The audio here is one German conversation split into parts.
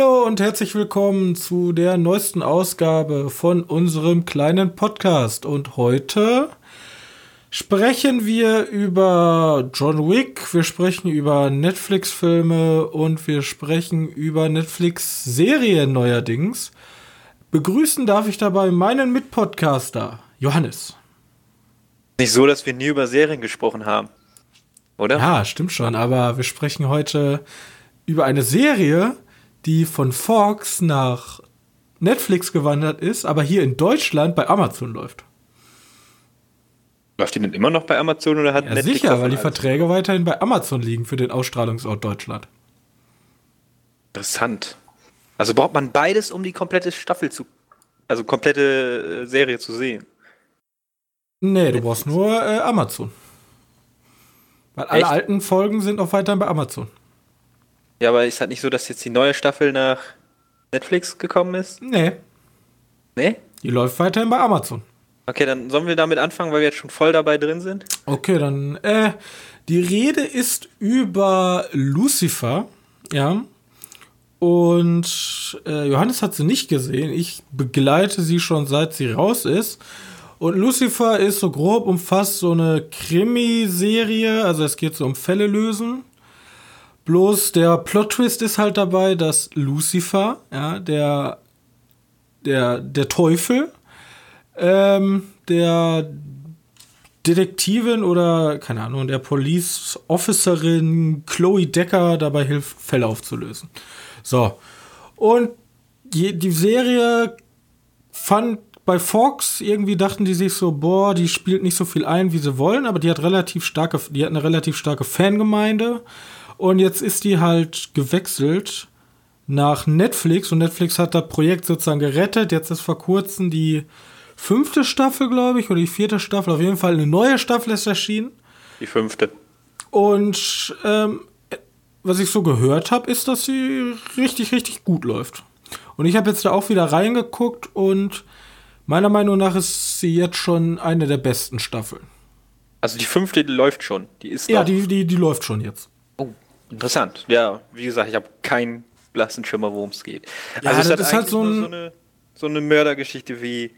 Hallo und herzlich willkommen zu der neuesten Ausgabe von unserem kleinen Podcast. Und heute sprechen wir über John Wick, wir sprechen über Netflix-Filme und wir sprechen über Netflix-Serien neuerdings. Begrüßen darf ich dabei meinen Mitpodcaster, Johannes. Nicht so, dass wir nie über Serien gesprochen haben, oder? Ja, stimmt schon, aber wir sprechen heute über eine Serie, die von Fox nach Netflix gewandert ist, aber hier in Deutschland bei Amazon läuft. Läuft die denn immer noch bei Amazon oder hat ja, Netflix sicher, weil die Verträge weiterhin bei Amazon liegen für den Ausstrahlungsort Deutschland. Interessant. Also braucht man beides, um die komplette Staffel zu, also komplette äh, Serie zu sehen. Nee, du brauchst nur äh, Amazon. Weil alle Echt? alten Folgen sind auch weiterhin bei Amazon. Ja, aber ist halt nicht so, dass jetzt die neue Staffel nach Netflix gekommen ist? Nee. Nee? Die läuft weiterhin bei Amazon. Okay, dann sollen wir damit anfangen, weil wir jetzt schon voll dabei drin sind. Okay, dann, äh, die Rede ist über Lucifer, ja. Und äh, Johannes hat sie nicht gesehen. Ich begleite sie schon seit sie raus ist. Und Lucifer ist so grob umfasst so eine Krimiserie. Also es geht so um Fälle lösen. Bloß der Plot-Twist ist halt dabei, dass Lucifer, ja, der, der, der Teufel, ähm, der Detektivin oder, keine Ahnung, der Police Officerin Chloe Decker dabei hilft, Fälle aufzulösen. So. Und die, Serie fand bei Fox irgendwie dachten die sich so, boah, die spielt nicht so viel ein, wie sie wollen, aber die hat relativ starke, die hat eine relativ starke Fangemeinde. Und jetzt ist die halt gewechselt nach Netflix und Netflix hat das Projekt sozusagen gerettet. Jetzt ist vor kurzem die fünfte Staffel, glaube ich, oder die vierte Staffel. Auf jeden Fall eine neue Staffel ist erschienen. Die fünfte. Und ähm, was ich so gehört habe, ist, dass sie richtig, richtig gut läuft. Und ich habe jetzt da auch wieder reingeguckt und meiner Meinung nach ist sie jetzt schon eine der besten Staffeln. Also die fünfte die läuft schon. Die ist ja, die, die, die läuft schon jetzt. Interessant. Ja, wie gesagt, ich habe keinen blassen Schimmer, worum es geht. Ja, also das ist halt so, ein, so, eine, so eine Mördergeschichte wie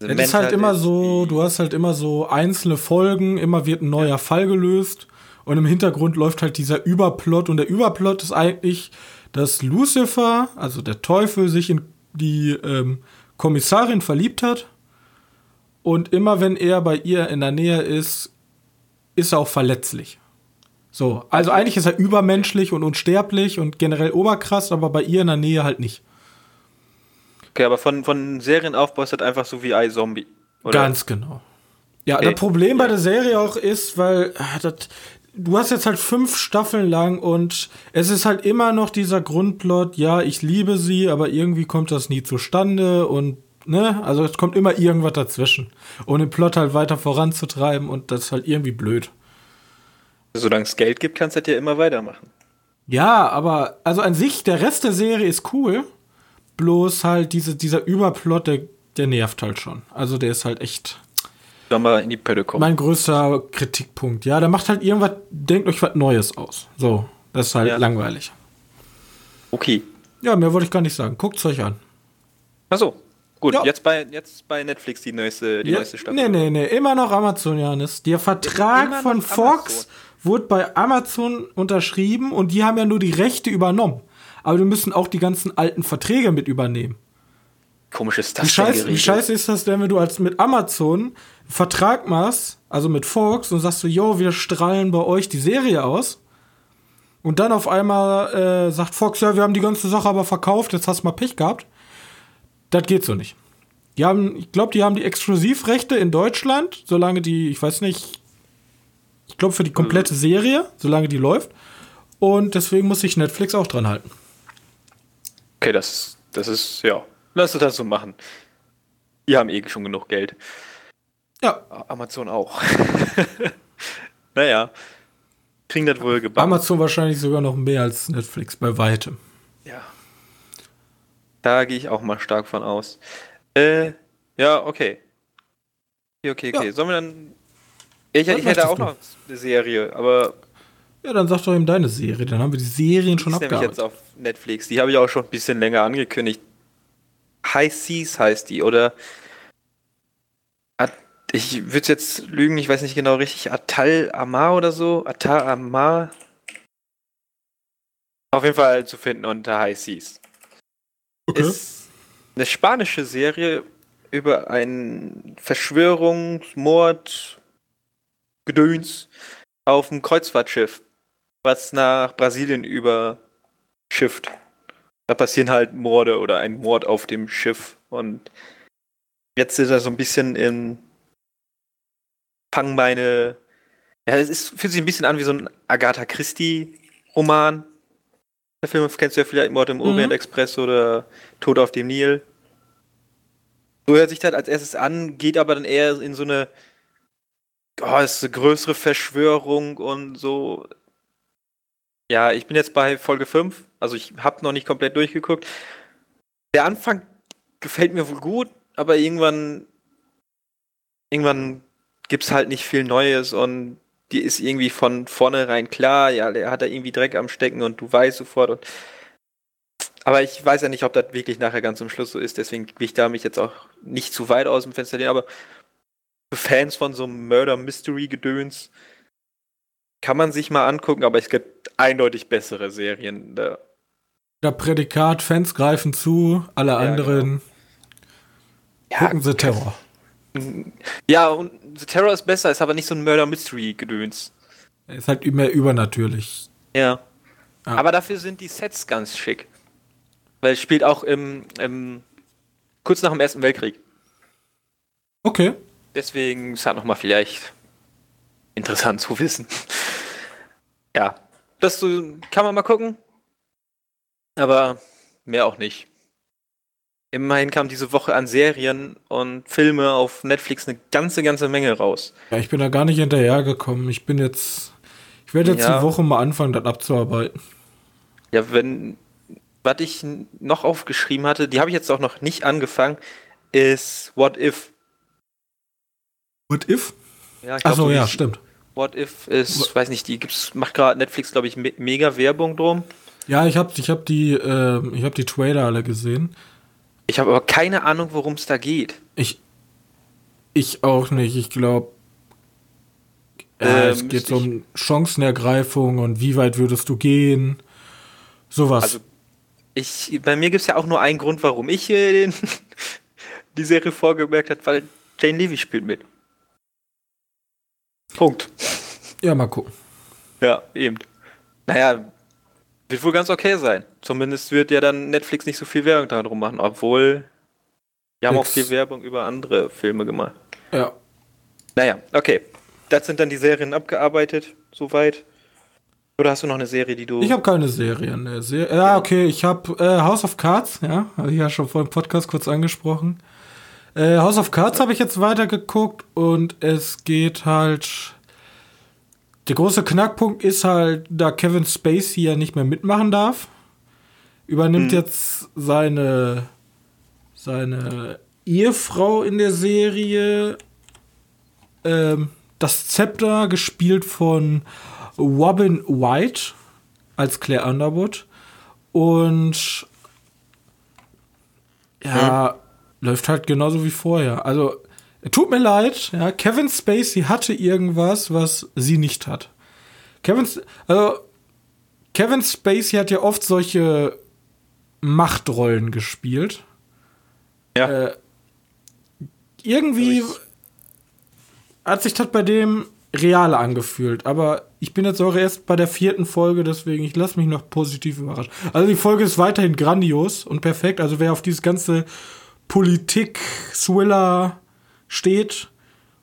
es ist halt immer so, du hast halt immer so einzelne Folgen, immer wird ein neuer ja. Fall gelöst und im Hintergrund läuft halt dieser Überplot und der Überplot ist eigentlich, dass Lucifer, also der Teufel, sich in die ähm, Kommissarin verliebt hat und immer wenn er bei ihr in der Nähe ist, ist er auch verletzlich. So, also eigentlich ist er übermenschlich und unsterblich und generell oberkrass, aber bei ihr in der Nähe halt nicht. Okay, aber von, von Serienaufbau ist das einfach so wie iZombie. Oder? Ganz genau. Ja, okay. das Problem bei der Serie auch ist, weil ah, das, du hast jetzt halt fünf Staffeln lang und es ist halt immer noch dieser Grundplot, ja, ich liebe sie, aber irgendwie kommt das nie zustande und ne, also es kommt immer irgendwas dazwischen. Um den Plot halt weiter voranzutreiben und das ist halt irgendwie blöd. Solange es Geld gibt, kannst du das ja immer weitermachen. Ja, aber also an sich, der Rest der Serie ist cool. Bloß halt diese, dieser Überplot, der, der nervt halt schon. Also der ist halt echt. Sollen wir in die Pötte kommen? Mein größter Kritikpunkt. Ja, der macht halt irgendwas, denkt euch was Neues aus. So, das ist halt ja. langweilig. Okay. Ja, mehr wollte ich gar nicht sagen. Guckt es euch an. Achso. Gut, ja. jetzt, bei, jetzt bei Netflix die neueste, die ja, neueste Staffel. Nee, nee, nee, immer noch Amazon, Janis. Der Vertrag von Fox Amazon. Wurde bei Amazon unterschrieben und die haben ja nur die Rechte übernommen aber wir müssen auch die ganzen alten Verträge mit übernehmen. Komisch ist das wie scheiße, wie scheiße ist das denn, wenn du als mit Amazon einen Vertrag machst, also mit Fox, und sagst du, yo, wir strahlen bei euch die Serie aus. Und dann auf einmal äh, sagt Fox, ja, wir haben die ganze Sache aber verkauft, jetzt hast du mal Pech gehabt. Das geht so nicht. Die haben, ich glaube, die haben die Exklusivrechte in Deutschland, solange die, ich weiß nicht, ich glaube für die komplette Serie, solange die läuft. Und deswegen muss sich Netflix auch dran halten. Okay, das, das ist, ja, lass es das so machen. Die haben eh schon genug Geld. Ja. Amazon auch. naja, kriegen das wohl gebacken. Amazon wahrscheinlich sogar noch mehr als Netflix, bei weitem. Ja. Da gehe ich auch mal stark von aus. Äh, ja, okay. Okay, okay, okay. Ja. Sollen wir dann. Ich, ich hätte auch noch eine Serie, aber Ja, dann sag doch eben deine Serie. Dann haben wir die Serien schon Die ist nämlich abgearbeitet. jetzt auf Netflix. Die habe ich auch schon ein bisschen länger angekündigt. High Seas heißt die, oder ich würde jetzt lügen, ich weiß nicht genau richtig. Atal Amar oder so? Atal Amar. Auf jeden Fall zu finden unter High Seas. Okay. Ist eine spanische Serie über einen Verschwörungsmord Gedöns auf einem Kreuzfahrtschiff, was nach Brasilien überschifft. Da passieren halt Morde oder ein Mord auf dem Schiff und jetzt ist er so ein bisschen in Fangbeine. Ja, es ist, fühlt sich ein bisschen an wie so ein Agatha Christie Roman. Der Film kennst du ja vielleicht Mord im Orient Express oder Tod auf dem Nil. So hört sich das als erstes an, geht aber dann eher in so eine, oh, ist eine größere Verschwörung und so. Ja, ich bin jetzt bei Folge 5, also ich habe noch nicht komplett durchgeguckt. Der Anfang gefällt mir wohl gut, aber irgendwann, irgendwann gibt's halt nicht viel Neues und die ist irgendwie von vornherein klar, ja, der hat da irgendwie Dreck am Stecken und du weißt sofort und aber ich weiß ja nicht, ob das wirklich nachher ganz zum Schluss so ist, deswegen will ich da mich jetzt auch nicht zu weit aus dem Fenster lehnen, aber Fans von so einem Murder-Mystery-Gedöns kann man sich mal angucken, aber es gibt eindeutig bessere Serien. Da. Der Prädikat, Fans greifen zu, alle Ja, anderen gucken sie Terror. Ja, und The Terror ist besser, ist aber nicht so ein Murder-Mystery-Gedöns. Ist halt mehr übernatürlich. Ja. Ja. Aber dafür sind die Sets ganz schick. Weil es spielt auch im, im kurz nach dem Ersten Weltkrieg. Okay. Deswegen ist halt nochmal vielleicht interessant zu wissen. Ja, das kann man mal gucken. Aber mehr auch nicht. Immerhin kam diese Woche an Serien und Filme auf Netflix eine ganze, ganze Menge raus. Ja, ich bin da gar nicht hinterhergekommen. Ich bin jetzt. Ich werde jetzt Ja. die Woche mal anfangen, das abzuarbeiten. Ja, wenn, was ich noch aufgeschrieben hatte, die habe ich jetzt auch noch nicht angefangen, ist What If. What if? Ja, ich Achso, so ja, stimmt. What If ist, weiß nicht, die gibt's, macht gerade Netflix, glaube ich, me mega Werbung drum. Ja, ich habe ich hab die, ich hab die Trailer alle gesehen. Ich habe aber keine Ahnung, worum es da geht. Ich. Ich auch nicht. Ich glaube. Äh, Äh, es geht so um Chancenergreifung und wie weit würdest du gehen. Sowas. Also, ich, bei mir gibt es ja auch nur einen Grund, warum ich äh, den, die Serie vorgemerkt habe, weil Jane Levy spielt mit. Punkt. ja, mal gucken. Ja, eben. Naja, wird wohl ganz okay sein. Zumindest wird ja dann Netflix nicht so viel Werbung darum machen, obwohl die haben auch Nix. viel Werbung über andere Filme gemacht. Ja. Naja, okay. Das sind dann die Serien abgearbeitet, soweit. Oder hast du noch eine Serie, die du. Ich habe keine Serien. Ne. Se ja, okay, ich habe äh, House of Cards, ja, habe ich ja schon vor dem Podcast kurz angesprochen. Äh, House of Cards habe ich jetzt weitergeguckt und es geht halt. Der große Knackpunkt ist halt, da Kevin Spacey ja nicht mehr mitmachen darf, übernimmt jetzt seine seine Ehefrau in der Serie ähm, das Zepter, gespielt von Robin White als Claire Underwood. Und ja, läuft halt genauso wie vorher. Also, tut mir leid, ja, Kevin Spacey hatte irgendwas, was sie nicht hat. Kevin, also, Kevin Spacey hat ja oft solche Machtrollen gespielt. ja. Äh, irgendwie Also hat sich das bei dem real angefühlt. Aber ich bin jetzt auch erst bei der vierten Folge, deswegen ich lasse mich noch positiv überraschen. Also die Folge ist weiterhin grandios und perfekt. Also wer auf dieses ganze Politik-Thriller steht,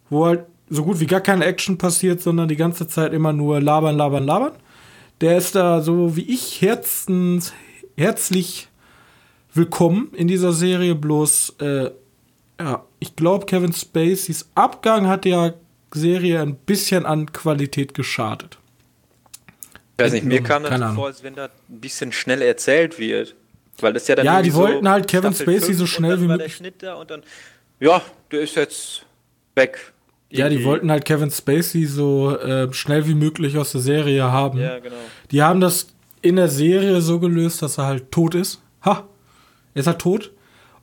wo halt so gut wie gar keine Action passiert, sondern die ganze Zeit immer nur labern, labern, labern, der ist da so wie ich herzens, herzlich willkommen in dieser Serie. Bloß, äh, ja, ich glaube, Kevin Spaceys Abgang hat der Serie ein bisschen an Qualität geschadet. Ich weiß nicht, mir kam das so vor, als wenn das ein bisschen schnell erzählt wird. Weil das ja dann Ja, die wollten halt Kevin Staffel Spacey so schnell wie möglich- Schnitt da und dann, ja, der ist jetzt weg. Ja, die wollten halt Kevin Spacey so äh, schnell wie möglich aus der Serie haben. Ja, genau. Die haben das in der Serie so gelöst, dass er halt tot ist. Ha! Er ist halt tot.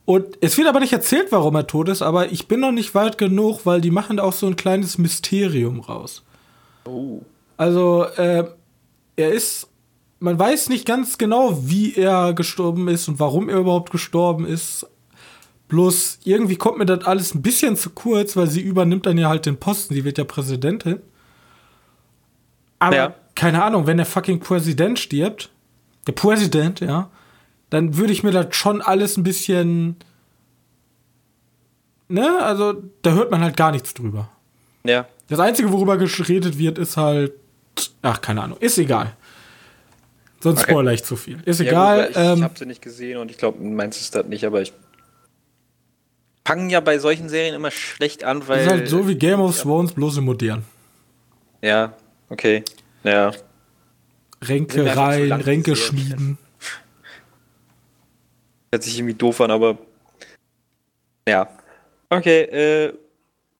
Und es wird aber nicht erzählt, warum er tot ist, aber ich bin noch nicht weit genug, weil die machen da auch so ein kleines Mysterium raus. Oh. Also, äh, er ist. Man weiß nicht ganz genau, wie er gestorben ist und warum er überhaupt gestorben ist. Bloß irgendwie kommt mir das alles ein bisschen zu kurz, weil sie übernimmt dann ja halt den Posten. Sie wird ja Präsidentin. Aber Ja. keine Ahnung, wenn der fucking Präsident stirbt, der Präsident, ja, dann würde ich mir das schon alles ein bisschen. Ne? Also, da hört man halt gar nichts drüber. Ja. Das Einzige, worüber geredet wird, ist halt. Ach, keine Ahnung. Ist egal. Sonst Okay. spoilere ich zu viel. Ist Ja, egal. gut, ich ähm, habe sie nicht gesehen und ich glaube, meinst es das nicht, aber ich fangen ja bei solchen Serien immer schlecht an, weil ist halt so wie Game of Thrones, bloß in modern. ja, okay. Ja. Ränke rein, Ränke schmieden. Hört sich irgendwie doof an, aber ja. Okay, äh,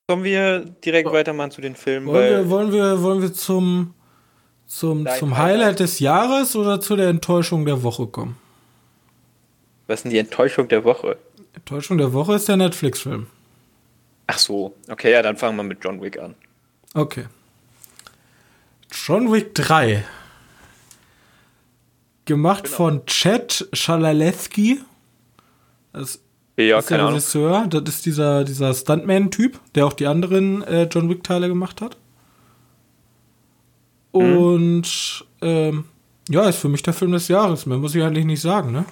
kommen wir direkt Oh. weitermachen zu den Filmen, Wollen wir, wollen wir, wollen wir zum, zum, Dein zum Highlight. Highlight des Jahres oder zu der Enttäuschung der Woche kommen? was ist denn die Enttäuschung der Woche? Enttäuschung der Woche ist der Netflix-Film. Ach so, okay, ja, dann fangen wir mit John Wick an. Okay. John Wick 3. Gemacht Genau. von Chad Schalalewski. Das Ja, ist der keine Ahnung. Regisseur. Das ist dieser, dieser Stuntman-Typ, der auch die anderen äh, John Wick-Teile gemacht hat. Mhm. Und ähm, ja, ist für mich der Film des Jahres. Mehr muss ich eigentlich nicht sagen, ne?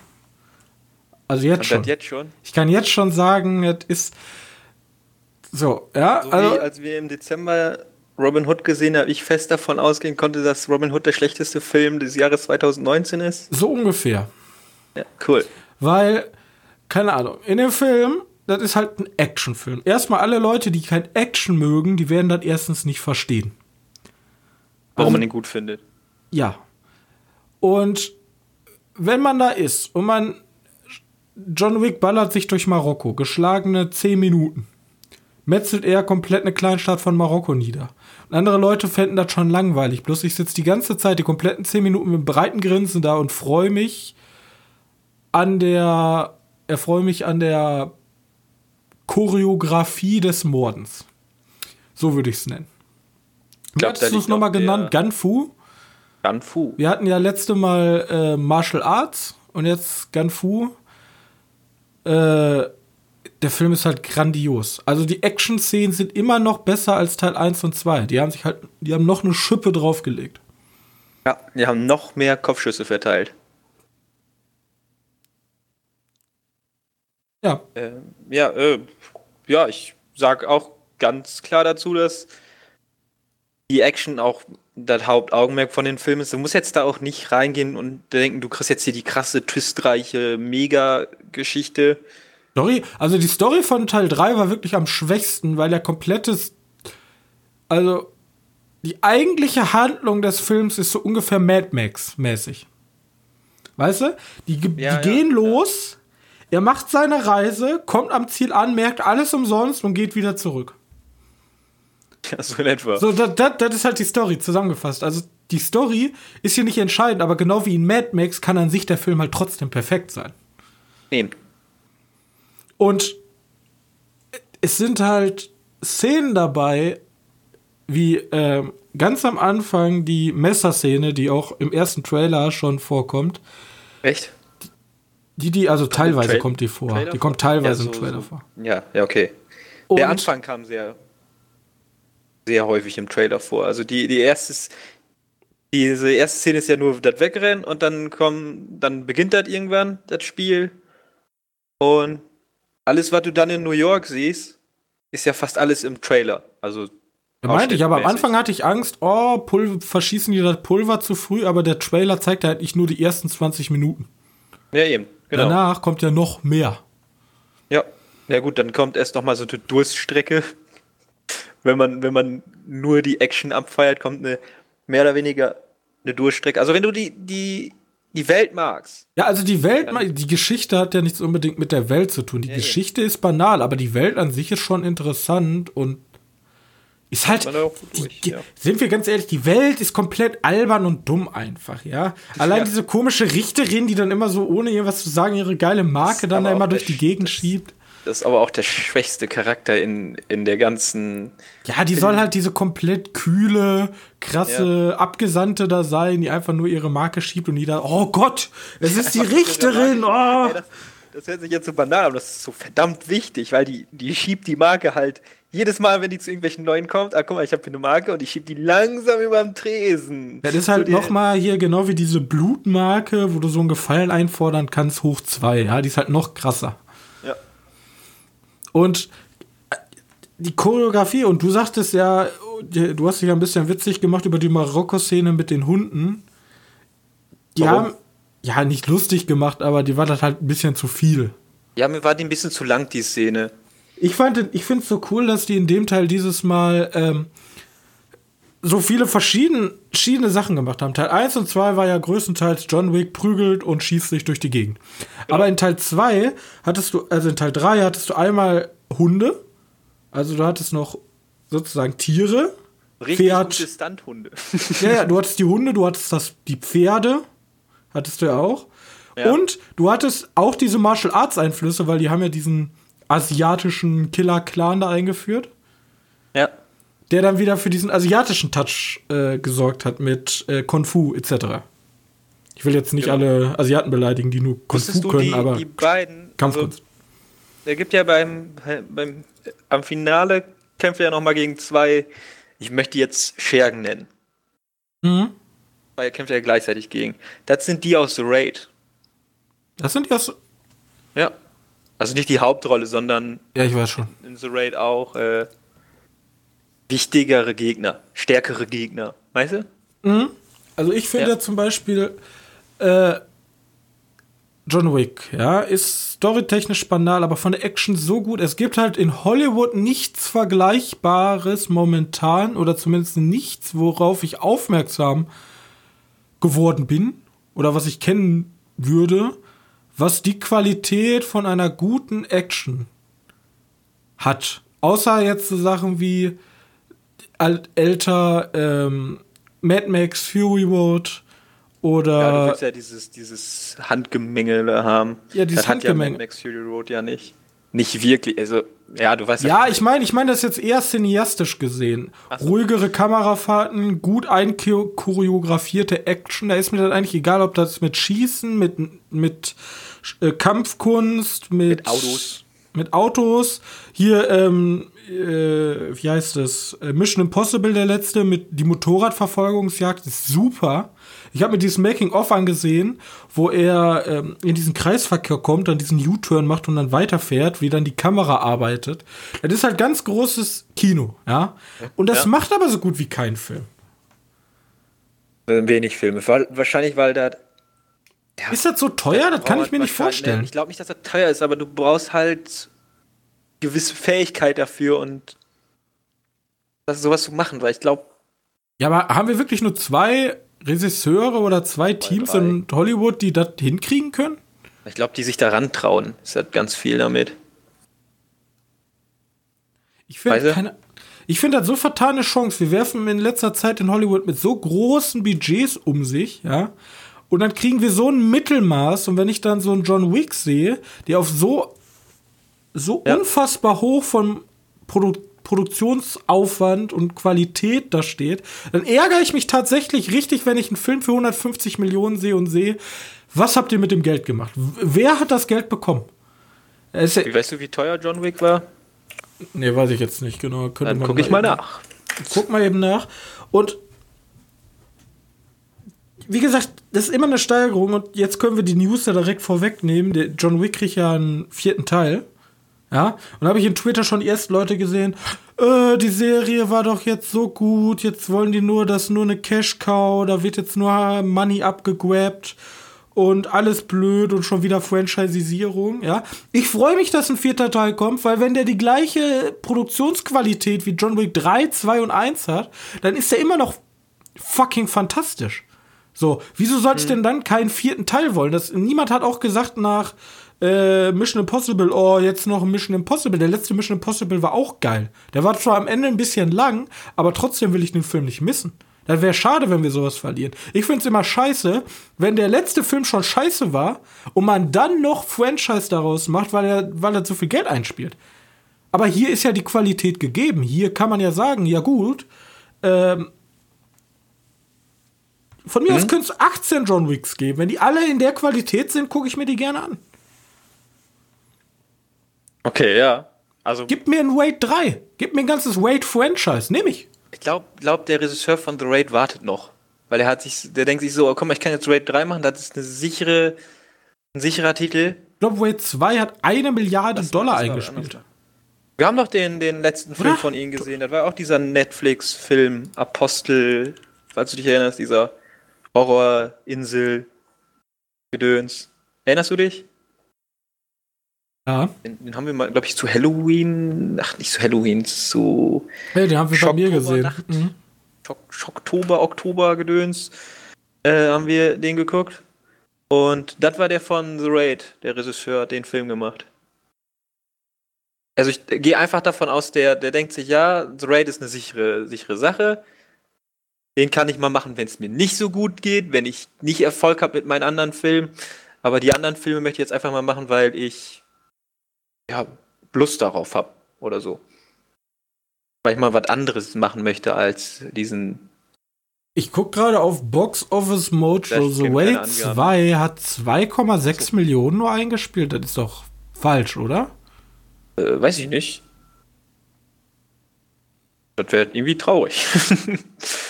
Also jetzt schon. das jetzt schon? Ich kann jetzt schon sagen, es ist so, ja, So also wie als wir im Dezember Robin Hood gesehen haben, ich fest davon ausgehen konnte, dass Robin Hood der schlechteste Film des Jahres 2019 ist. so ungefähr. Ja, cool. Weil, keine Ahnung, in dem Film, das ist halt ein Actionfilm. Erstmal alle Leute, die kein Action mögen, die werden das erstens nicht verstehen. Warum Also- man ihn gut findet. Ja. Und wenn man da ist und man John Wick ballert sich durch Marokko, geschlagene 10 Minuten, metzelt er komplett eine Kleinstadt von Marokko nieder. Und andere Leute fänden das schon langweilig. Bloß ich sitze die ganze Zeit, die kompletten 10 Minuten mit breiten Grinsen da und freue mich an der, erfreue mich an der Choreografie des Mordens. So würde ich es nennen. Glaub, hattest du es nochmal genannt? Ganfu? Gun Fu. Wir hatten ja letzte Mal äh, Martial Arts und jetzt Gunfu. Äh, der Film ist halt grandios. Also die Action-Szenen sind immer noch besser als Teil 1 und 2. Die haben sich halt, die haben noch eine Schippe draufgelegt. Ja, die haben noch mehr Kopfschüsse verteilt. Ja, Äh, ja, äh, ja, ich sag auch ganz klar dazu, dass die Action auch das Hauptaugenmerk von den Filmen ist. Du musst jetzt da auch nicht reingehen und denken, du kriegst jetzt hier die krasse, twistreiche Mega-Geschichte. Story, also die Story von Teil 3 war wirklich am schwächsten, weil der komplettes. Also, die eigentliche Handlung des Films ist so ungefähr Mad Max-mäßig. Weißt du? Die, die ja, gehen ja. los, er macht seine Reise, kommt am Ziel an, merkt alles umsonst und geht wieder zurück. so in etwa. So, das, das, das ist halt die Story zusammengefasst. Also, die Story ist hier nicht entscheidend, aber genau wie in Mad Max kann an sich der Film halt trotzdem perfekt sein. Nee. Und es sind halt Szenen dabei, wie ähm, ganz am Anfang die Messerszene, die auch im ersten Trailer schon vorkommt. Echt? Die, die, also teilweise Tra- kommt die vor. Trailer die kommt teilweise Ja, im so- Trailer so- vor. Ja, ja, okay. Und Der Anfang kam sehr, sehr häufig im Trailer vor. Also die, die erste, diese erste Szene ist ja nur das Wegrennen und dann kommen, dann beginnt das irgendwann, das Spiel. Und alles, was du dann in New York siehst, ist ja fast alles im Trailer. Also Ja, meinte ich, aber am. Anfang hatte ich Angst, oh, Pulver, verschießen die das Pulver zu früh, aber der Trailer zeigt halt nicht nur die ersten 20 Minuten. Ja, eben. Genau. Danach kommt ja noch mehr. Ja. Ja gut, dann kommt erst noch mal so eine Durststrecke. Wenn man, wenn man nur die Action abfeiert, kommt eine mehr oder weniger eine Durststrecke. Also wenn du die, die, die Welt magst, Ja, also die Welt, die Geschichte hat ja nichts unbedingt mit der Welt zu tun. Die Ja, Geschichte ist banal, aber die Welt an sich ist schon interessant und Ist halt, durch, die, ja. sind wir ganz ehrlich, die Welt ist komplett albern und dumm einfach, ja. Allein ja. diese komische Richterin, die dann immer so, ohne irgendwas zu sagen, ihre geile Marke dann da immer durch die Gegend schiebt. Das ist aber auch der schwächste Charakter in, in der ganzen. Ja, die soll halt diese komplett kühle, krasse ja. Abgesandte da sein, die einfach nur ihre Marke schiebt und die da, oh Gott, es ist die Richterin, oh. Das, das hört sich jetzt so banal, aber das ist so verdammt wichtig, weil die, die schiebt die Marke halt jedes Mal, wenn die zu irgendwelchen neuen kommt, ah, guck mal, ich habe hier eine Marke und ich schieb die langsam über den Tresen. Das ist halt nochmal hier genau wie diese Blutmarke, wo du so einen Gefallen einfordern kannst, hoch zwei. Ja, die ist halt noch krasser. Und äh, die Choreografie, und du sagtest ja, du hast dich ja ein bisschen witzig gemacht über die Marokko-Szene mit den Hunden. Die Warum? haben, ja, nicht lustig gemacht, aber die war das halt ein bisschen zu viel. Ja, mir war die ein bisschen zu lang, die Szene. Ich fand, ich finde es so cool, dass die in dem Teil dieses Mal ähm, so viele verschiedene, verschiedene Sachen gemacht haben. Teil 1 und 2 war ja größtenteils John Wick prügelt und schießt sich durch die Gegend. Genau. Aber in Teil 2 hattest du, also in Teil 3 hattest du einmal Hunde. Also du hattest noch sozusagen Tiere. Richtig Pferd. gute Standhunde. ja, ja, du hattest die Hunde, du hattest das, die Pferde, hattest du ja auch. Ja. Und du hattest auch diese Martial Arts Einflüsse, weil die haben ja diesen asiatischen Killer-Clan da eingeführt. Der dann wieder für diesen asiatischen Touch äh, gesorgt hat mit äh, Kung Fu etc. Ich will jetzt nicht genau. alle Asiaten beleidigen, die nur Kung Fu können, die, aber die beiden Kampfkunst. Also, er gibt ja beim, beim am Finale kämpft er ja noch mal gegen zwei, ich möchte jetzt Schergen nennen. Mhm. Weil er kämpft ja gleichzeitig gegen. Das sind die aus The Raid. Das sind die aus. Ja. Also nicht die Hauptrolle, sondern. Ja, ich weiß schon. In The Raid auch. Äh, wichtigere Gegner, stärkere Gegner, weißt du? Mhm. Also ich finde ja. zum Beispiel äh, John Wick, ja, ist storytechnisch banal, aber von der Action so gut. Es gibt halt in Hollywood nichts Vergleichbares momentan oder zumindest nichts, worauf ich aufmerksam geworden bin oder was ich kennen würde, was die Qualität von einer guten Action hat. Außer jetzt so Sachen wie älter ähm, Mad Max Fury Road oder. Ja, du willst ja dieses, dieses Handgemenge haben. Ja, dieses das Handgemenge. Hat ja Mad Max Fury Road ja nicht. Nicht wirklich, also, ja, du weißt ja. Ja, ich meine, ich meine das jetzt eher cineastisch gesehen. So. Ruhigere Kamerafahrten, gut einchoreografierte Action. Da ist mir dann eigentlich egal, ob das mit Schießen, mit, mit äh, Kampfkunst, mit, mit Autos. Mit Autos. Hier, ähm, äh, wie heißt das? Äh, Mission Impossible, der letzte, mit die Motorradverfolgungsjagd ist super. Ich habe mir dieses Making-of angesehen, wo er ähm, in diesen Kreisverkehr kommt, dann diesen U-Turn macht und dann weiterfährt, wie dann die Kamera arbeitet. Das ist halt ganz großes Kino, ja. Und das ja. macht aber so gut wie kein Film. Wenig Filme. Wahrscheinlich, weil da. Ja, ist das so teuer? Das kann ich mir nicht vorstellen. Ich glaube nicht, dass das teuer ist, aber du brauchst halt gewisse Fähigkeit dafür und das sowas zu machen, weil ich glaube. Ja, aber haben wir wirklich nur zwei Regisseure oder zwei Teams drei. in Hollywood, die das hinkriegen können? Ich glaube, die sich daran trauen. Es hat ganz viel damit. Ich finde keine. Ich finde das so vertane Chance. Wir werfen in letzter Zeit in Hollywood mit so großen Budgets um sich, ja. Und dann kriegen wir so ein Mittelmaß. Und wenn ich dann so einen John Wick sehe, der auf so so ja. unfassbar hoch von Produ Produktionsaufwand und Qualität da steht, dann ärgere ich mich tatsächlich richtig, wenn ich einen Film für 150 Millionen sehe und sehe, was habt ihr mit dem Geld gemacht? Wer hat das Geld bekommen? Ja wie weißt du, wie teuer John Wick war? Nee, weiß ich jetzt nicht genau. Könnte Dann gucke ich mal nach. Guck mal eben nach. Und wie gesagt, das ist immer eine Steigerung und jetzt können wir die News ja direkt vorwegnehmen. Der John Wick kriegt ja einen vierten Teil. Ja, und habe ich in Twitter schon erst Leute gesehen, äh, die Serie war doch jetzt so gut, jetzt wollen die nur, dass nur eine Cash-Cow, da wird jetzt nur Money abgegrabt und alles blöd und schon wieder Franchisierung, ja. Ich freue mich, dass ein vierter Teil kommt, weil wenn der die gleiche Produktionsqualität wie John Wick 3, 2 und 1 hat, dann ist der immer noch fucking fantastisch. So, wieso sollte ich mhm. denn dann keinen vierten Teil wollen? Das, niemand hat auch gesagt nach äh, Mission Impossible, oh, jetzt noch Mission Impossible. Der letzte Mission Impossible war auch geil. Der war zwar am Ende ein bisschen lang, aber trotzdem will ich den Film nicht missen. Das wäre schade, wenn wir sowas verlieren. Ich finde es immer scheiße, wenn der letzte Film schon scheiße war und man dann noch Franchise daraus macht, weil er, weil er zu viel Geld einspielt. Aber hier ist ja die Qualität gegeben. Hier kann man ja sagen, ja gut, ähm, von mir hm? aus könnte es 18 John Wicks geben. Wenn die alle in der Qualität sind, gucke ich mir die gerne an. Okay, ja. Also Gib mir ein Wade 3. Gib mir ein ganzes Wade-Franchise. Nehme ich. Ich glaube, glaub, der Regisseur von The Raid wartet noch. Weil er hat sich, der denkt sich so, oh, komm, ich kann jetzt Raid 3 machen, das ist eine sichere, ein sicherer Titel. Ich glaube, Raid 2 hat eine Milliarde das Dollar eingespielt. Wir haben doch den, den letzten Film Oder? von ihm gesehen. Das war auch dieser Netflix-Film Apostel, falls du dich erinnerst, dieser Horror-Insel-Gedöns. Erinnerst du dich? Ja. Den, den haben wir mal, glaube ich, zu Halloween, ach, nicht zu Halloween, zu. Hey, den haben wir bei mir gesehen. Mhm. Oktober, Oktober Gedöns, äh, haben wir den geguckt. Und das war der von The Raid, der Regisseur, hat den Film gemacht. Also ich gehe einfach davon aus, der, der denkt sich, ja, The Raid ist eine sichere, sichere Sache. Den kann ich mal machen, wenn es mir nicht so gut geht, wenn ich nicht Erfolg habe mit meinen anderen Filmen. Aber die anderen Filme möchte ich jetzt einfach mal machen, weil ich ja, Lust darauf habe oder so. Weil ich mal was anderes machen möchte als diesen. Ich gucke gerade auf Box Office Mojo. The Way 2 hat 2,6 so. Millionen nur eingespielt. Das ist doch falsch, oder? Äh, weiß ich nicht. Das wäre irgendwie traurig.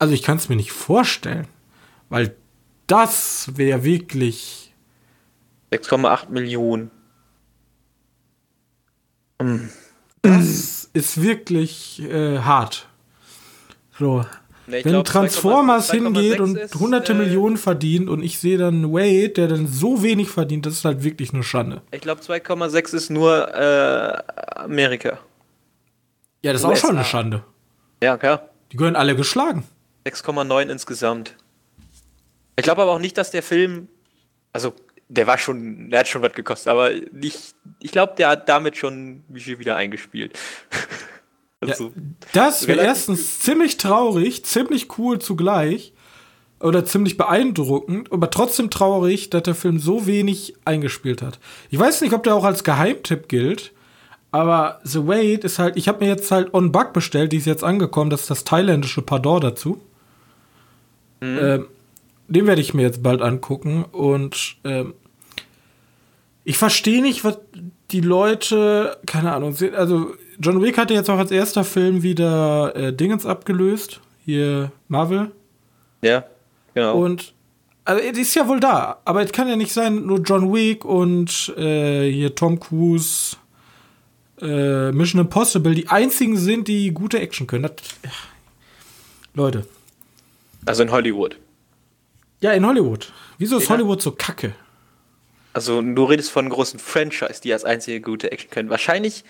also ich kann es mir nicht vorstellen, weil das wäre wirklich 6,8 Millionen. Das ist wirklich äh, hart. So. Nee, Wenn glaub, Transformers 2, hingeht und ist, hunderte äh, Millionen verdient und ich sehe dann Wade, der dann so wenig verdient, das ist halt wirklich eine Schande. Ich glaube 2,6 ist nur äh, Amerika. Ja, das ist auch schon eine Schande. Ja, klar. Die gehören alle geschlagen. 6,9 insgesamt. Ich glaube aber auch nicht, dass der Film, also der war schon, der hat schon was gekostet, aber nicht, ich glaube, der hat damit schon wie viel wieder eingespielt. also, ja, das wäre erstens ziemlich traurig, ziemlich cool zugleich oder ziemlich beeindruckend, aber trotzdem traurig, dass der Film so wenig eingespielt hat. Ich weiß nicht, ob der auch als Geheimtipp gilt, aber The Wait ist halt, ich habe mir jetzt halt On Bug bestellt, die ist jetzt angekommen, das ist das thailändische Pardon dazu. Mhm. Ähm, den werde ich mir jetzt bald angucken und ähm, ich verstehe nicht, was die Leute, keine Ahnung, also John Wick hatte jetzt auch als erster Film wieder äh, Dingens abgelöst, hier Marvel. Ja, genau. Und also, es ist ja wohl da, aber es kann ja nicht sein, nur John Wick und äh, hier Tom Cruise, äh, Mission Impossible die einzigen sind, die gute Action können. Das. Leute. Also in Hollywood. Ja, in Hollywood. Wieso ist Hollywood so kacke? Also du redest von großen Franchise, die als einzige gute Action können. Wahrscheinlich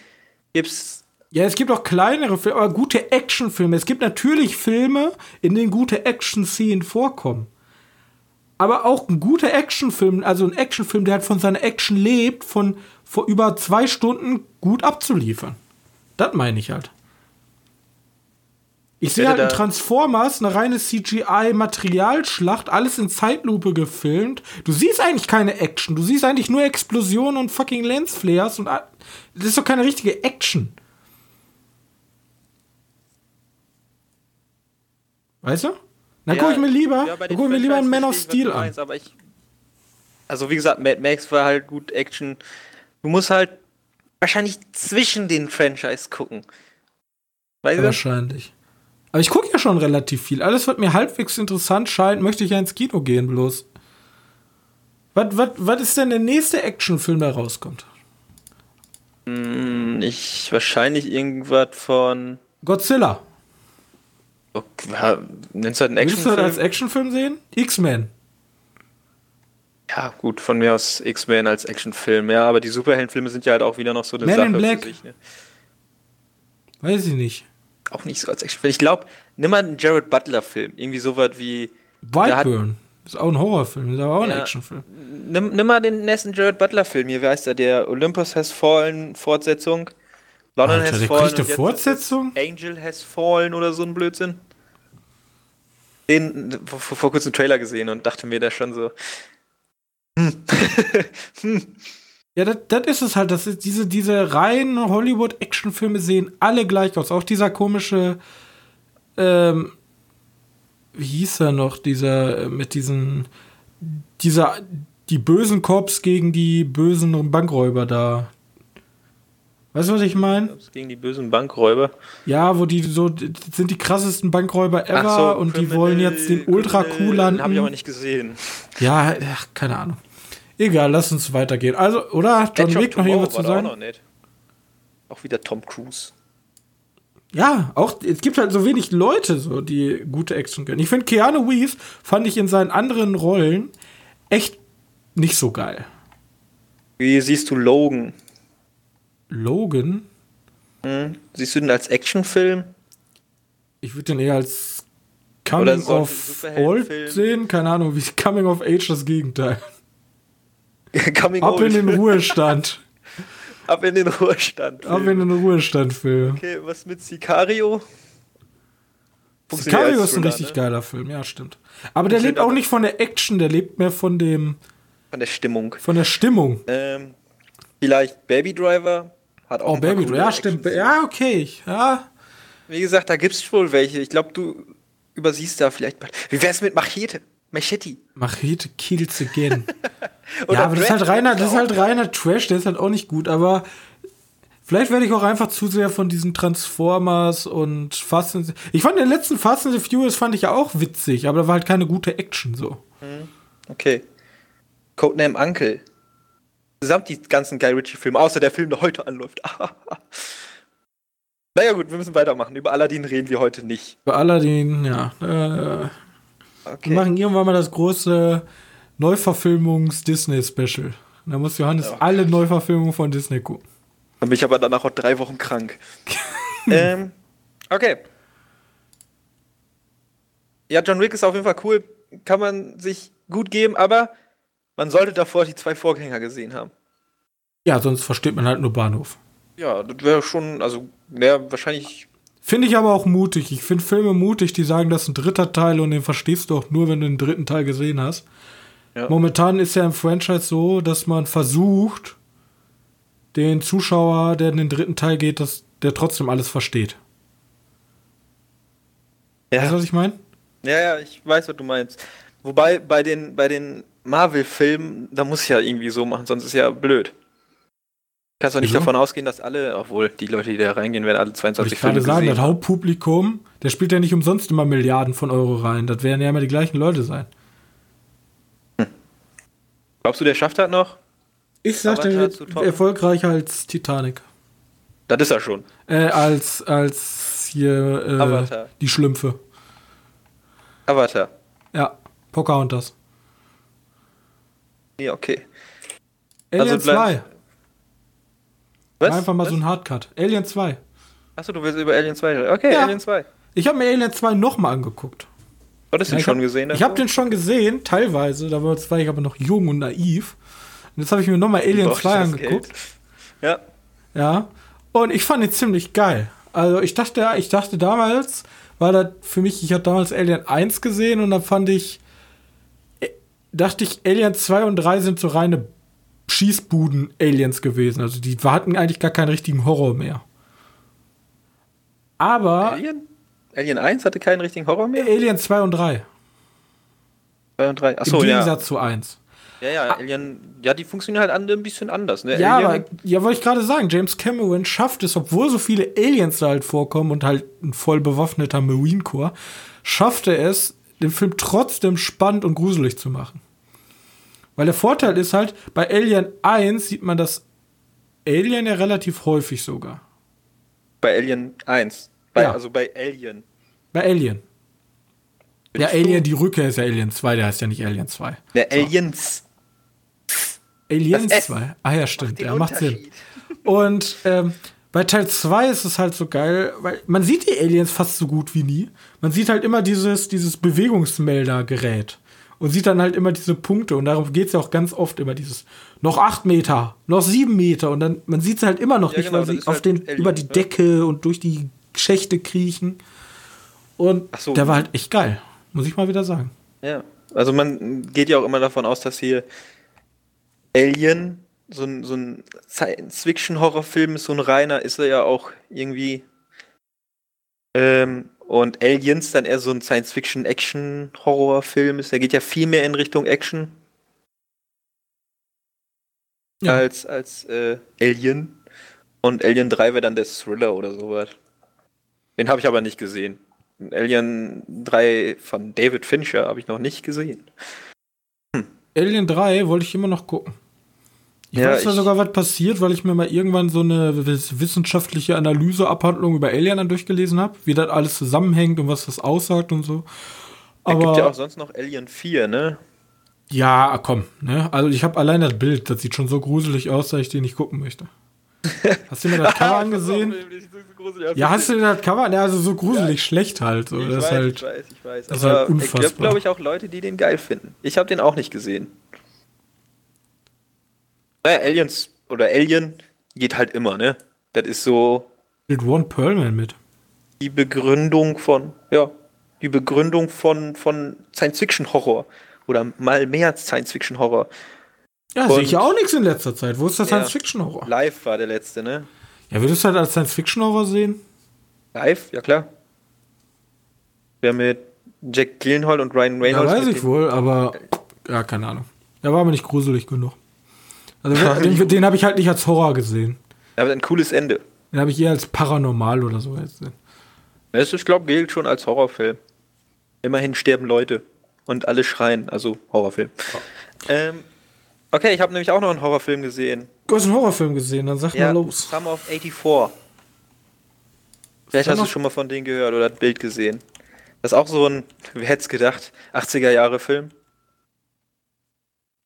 gibt's. Ja, es gibt auch kleinere Filme, aber gute Actionfilme. Es gibt natürlich Filme, in denen gute Action-Szenen vorkommen. Aber auch ein guter Actionfilm, also ein Actionfilm, der halt von seiner Action lebt, von vor über zwei Stunden gut abzuliefern. Das meine ich halt. Ich sehe halt in Transformers eine reine CGI-Materialschlacht, alles in Zeitlupe gefilmt. Du siehst eigentlich keine Action. Du siehst eigentlich nur Explosionen und fucking Lensflares und das ist doch keine richtige Action. Weißt du? Dann ja, gucke ich mir lieber, ja, guck ich mir lieber einen Man of Steel an. aber ich, also wie gesagt, Mad Max war halt gut Action. Du musst halt wahrscheinlich zwischen den Franchise gucken. Weißt Wahrscheinlich. Aber ich gucke ja schon relativ viel. Alles, was mir halbwegs interessant scheint, möchte ich ja ins Kino gehen bloß. Was, was, was ist denn der nächste Actionfilm, der rauskommt? Hm, ich wahrscheinlich irgendwas von Godzilla. Okay, nennst du das einen Actionfilm? Willst du das als Actionfilm sehen? X-Men. Ja, gut, von mir aus X-Men als Actionfilm. Ja, aber die Superheldenfilme sind ja halt auch wieder noch so eine Man Sache in Black. Sich, ne? Weiß ich nicht. Auch nicht so als Actionfilm. Ich glaube, nimm mal einen Jared Butler-Film. Irgendwie sowas wie. Whiteburn. Ist auch ein Horrorfilm, ist aber auch ein ja, Actionfilm. Nimm, nimm mal den nächsten Jared Butler-Film hier, wie heißt der? Der Olympus Has Fallen Fortsetzung. London Alter, Has Fallen. Kriegt eine Fortsetzung? Angel Has Fallen oder so ein Blödsinn. Den vor, vor kurzem Trailer gesehen und dachte mir da schon so. Hm. hm. Ja, das, ist es halt. Das ist diese, diese reinen Hollywood-Actionfilme sehen alle gleich aus. Auch dieser komische, ähm, wie hieß er noch, dieser, äh, mit diesen, dieser, die bösen Cops gegen die bösen Bankräuber da. Weißt du, was ich meine? Gegen die bösen Bankräuber. Ja, wo die so sind die krassesten Bankräuber ever so, und die wollen jetzt den Ultra cool landen. Hab ich aber nicht gesehen. Ja, keine Ahnung. Egal, lass uns weitergehen. Also, oder? John Wick noch irgendwas zu sagen? Auch, auch wieder Tom Cruise. Ja, auch es gibt halt so wenig Leute, so die gute Action können. Ich finde Keanu Reeves fand ich in seinen anderen Rollen echt nicht so geil. Wie siehst du Logan? Logan? Hm. Siehst du den als Actionfilm? Ich würde den eher als Coming of Old sehen. Keine Ahnung, wie Coming of Age das Gegenteil. Coming Ab in den Ruhestand. Ab in den Ruhestand. Ab in den Ruhestand, Film. Okay, was mit Sicario? Sicario ist ein richtig ne? geiler Film, ja, stimmt. Aber der lebt auch nicht von der Action, der lebt mehr von dem. Von der Stimmung. Von der Stimmung. Ähm, vielleicht Baby Driver hat auch. Oh, Baby Driver, ja, stimmt. Ja, okay. Ja. Wie gesagt, da gibt es wohl welche. Ich glaube, du übersiehst da vielleicht. Wie wär's mit Machete? Machete. Machete kills again. ja, aber das ist halt reiner, das ist halt reiner Trash, der ist halt auch nicht gut, aber vielleicht werde ich auch einfach zu sehr von diesen Transformers und Fast and Ich fand den letzten Fast and the Furious fand ich ja auch witzig, aber da war halt keine gute Action so. Hm, okay. Codename Uncle. Gesamt die ganzen Guy Ritchie-Filme, außer der Film, der heute anläuft. naja, gut, wir müssen weitermachen. Über Aladdin reden wir heute nicht. Über Aladdin, ja. Äh, Okay. Wir machen irgendwann mal das große Neuverfilmungs-Disney-Special. Da muss Johannes okay. alle Neuverfilmungen von Disney gucken. Dann bin ich aber danach auch drei Wochen krank. ähm, okay. Ja, John Wick ist auf jeden Fall cool. Kann man sich gut geben, aber man sollte davor die zwei Vorgänger gesehen haben. Ja, sonst versteht man halt nur Bahnhof. Ja, das wäre schon, also wäre wahrscheinlich Finde ich aber auch mutig. Ich finde Filme mutig, die sagen, das ist ein dritter Teil und den verstehst du auch nur, wenn du den dritten Teil gesehen hast. Ja. Momentan ist ja im Franchise so, dass man versucht, den Zuschauer, der in den dritten Teil geht, dass der trotzdem alles versteht. Ja. Weißt du, was ich meine? Ja, ja, ich weiß, was du meinst. Wobei bei den, bei den Marvel-Filmen, da muss ich ja irgendwie so machen, sonst ist ja blöd. Kannst du nicht Wieso? davon ausgehen, dass alle, obwohl die Leute, die da reingehen, werden alle 22 ich Filme gerade sagen, das Hauptpublikum, der spielt ja nicht umsonst immer Milliarden von Euro rein. Das werden ja immer die gleichen Leute sein. Glaubst du, der schafft das noch? Ich sagte, erfolgreicher als Titanic. Das ist er schon. Äh, als, als hier äh, Avatar. die Schlümpfe. Avatar. Ja, Pocahontas. Ja, okay. Alien also 2. Was? Einfach mal Was? so ein Hardcut. Alien 2. Achso, du willst über Alien 2 reden. Okay, ja. Alien 2. Ich habe mir Alien 2 nochmal angeguckt. Hattest du ja, den schon hab, gesehen? Ich habe den schon gesehen, teilweise. Da war ich aber noch jung und naiv. Und jetzt habe ich mir nochmal Alien 2 angeguckt. Ja. Ja. Und ich fand ihn ziemlich geil. Also ich dachte, ich dachte damals, war das für mich, ich habe damals Alien 1 gesehen und dann fand ich, äh, dachte ich, Alien 2 und 3 sind so reine Schießbuden-Aliens gewesen. Also die hatten eigentlich gar keinen richtigen Horror mehr. Aber. Alien? Alien 1 hatte keinen richtigen Horror mehr? Alien 2 und 3. 2 und 3. Achso, Im Gegensatz ja. zu 1. Ja, ja, ah. Alien, ja, die funktionieren halt ein bisschen anders. Ne? Ja, aber, ja, wollte ich gerade sagen, James Cameron schafft es, obwohl so viele Aliens da halt vorkommen und halt ein voll bewaffneter Marine Corps, schafft er es, den Film trotzdem spannend und gruselig zu machen. Weil der Vorteil ist halt, bei Alien 1 sieht man das Alien ja relativ häufig sogar. Bei Alien 1? Bei, ja. Also bei Alien. Bei Alien. Bin ja, Alien, die Rückkehr ist ja Alien 2, der heißt ja nicht Alien 2. Der so. Aliens. Aliens 2. Ah ja, stimmt. Macht ja, macht Sinn. Und ähm, bei Teil 2 ist es halt so geil, weil man sieht die Aliens fast so gut wie nie. Man sieht halt immer dieses, dieses Bewegungsmeldergerät und sieht dann halt immer diese Punkte und darum geht es ja auch ganz oft immer dieses noch acht Meter, noch sieben Meter und dann man sieht es halt immer noch ja, nicht, genau, weil sie auf halt den Alien, über die Decke ja. und durch die Schächte kriechen. Und so. der war halt echt geil, muss ich mal wieder sagen. Ja, also man geht ja auch immer davon aus, dass hier Alien so ein, so ein Science-Fiction-Horrorfilm ist, so ein reiner, ist er ja auch irgendwie. Ähm, und Aliens dann eher so ein Science-Fiction-Action-Horrorfilm ist. Der geht ja viel mehr in Richtung Action. Ja. Als, als äh, Alien. Und Alien 3 wäre dann der Thriller oder sowas. Den habe ich aber nicht gesehen. Alien 3 von David Fincher habe ich noch nicht gesehen. Hm. Alien 3 wollte ich immer noch gucken. Ich ja, weiß ja sogar, was passiert, weil ich mir mal irgendwann so eine wissenschaftliche Analyseabhandlung über Alien dann durchgelesen habe, wie das alles zusammenhängt und was das aussagt und so. Aber es gibt ja auch sonst noch Alien 4, ne? Ja, komm, ne? Also ich habe allein das Bild, das sieht schon so gruselig aus, dass ich den nicht gucken möchte. Hast du mir das Cover angesehen? Ja, hast du mir das Cover? Ja, also so gruselig ja, schlecht halt. So. Ich, das weiß, halt, ich weiß, ich weiß, Das ist halt unfassbar. Es gibt, glaube ich, auch Leute, die den geil finden. Ich habe den auch nicht gesehen. Naja, Aliens oder Alien geht halt immer, ne? Das ist so. Mit One Perlman mit. Die Begründung von, ja, die Begründung von, von Science-Fiction-Horror. Oder mal mehr als Science-Fiction-Horror. Ja, sehe ich ja auch nichts in letzter Zeit. Wo ist der ja, Science-Fiction-Horror? Live war der letzte, ne? Ja, würdest du halt als Science-Fiction-Horror sehen? Live, ja klar. Wer mit Jack Gillenhall und Ryan Reynolds. Ja, weiß ich wohl, aber ja, keine Ahnung. Der war mir nicht gruselig genug. Also den, den habe ich halt nicht als Horror gesehen. Aber ein cooles Ende. Den habe ich eher als paranormal oder so gesehen. Das ist, glaube ich, gilt schon als Horrorfilm. Immerhin sterben Leute und alle schreien, also Horrorfilm. Oh. Ähm, okay, ich habe nämlich auch noch einen Horrorfilm gesehen. Du hast einen Horrorfilm gesehen, dann sag ja, mal los. Summer of 84. Vielleicht hast du schon mal von denen gehört oder ein Bild gesehen. Das ist auch so ein, wer hätte es gedacht, 80er Jahre Film.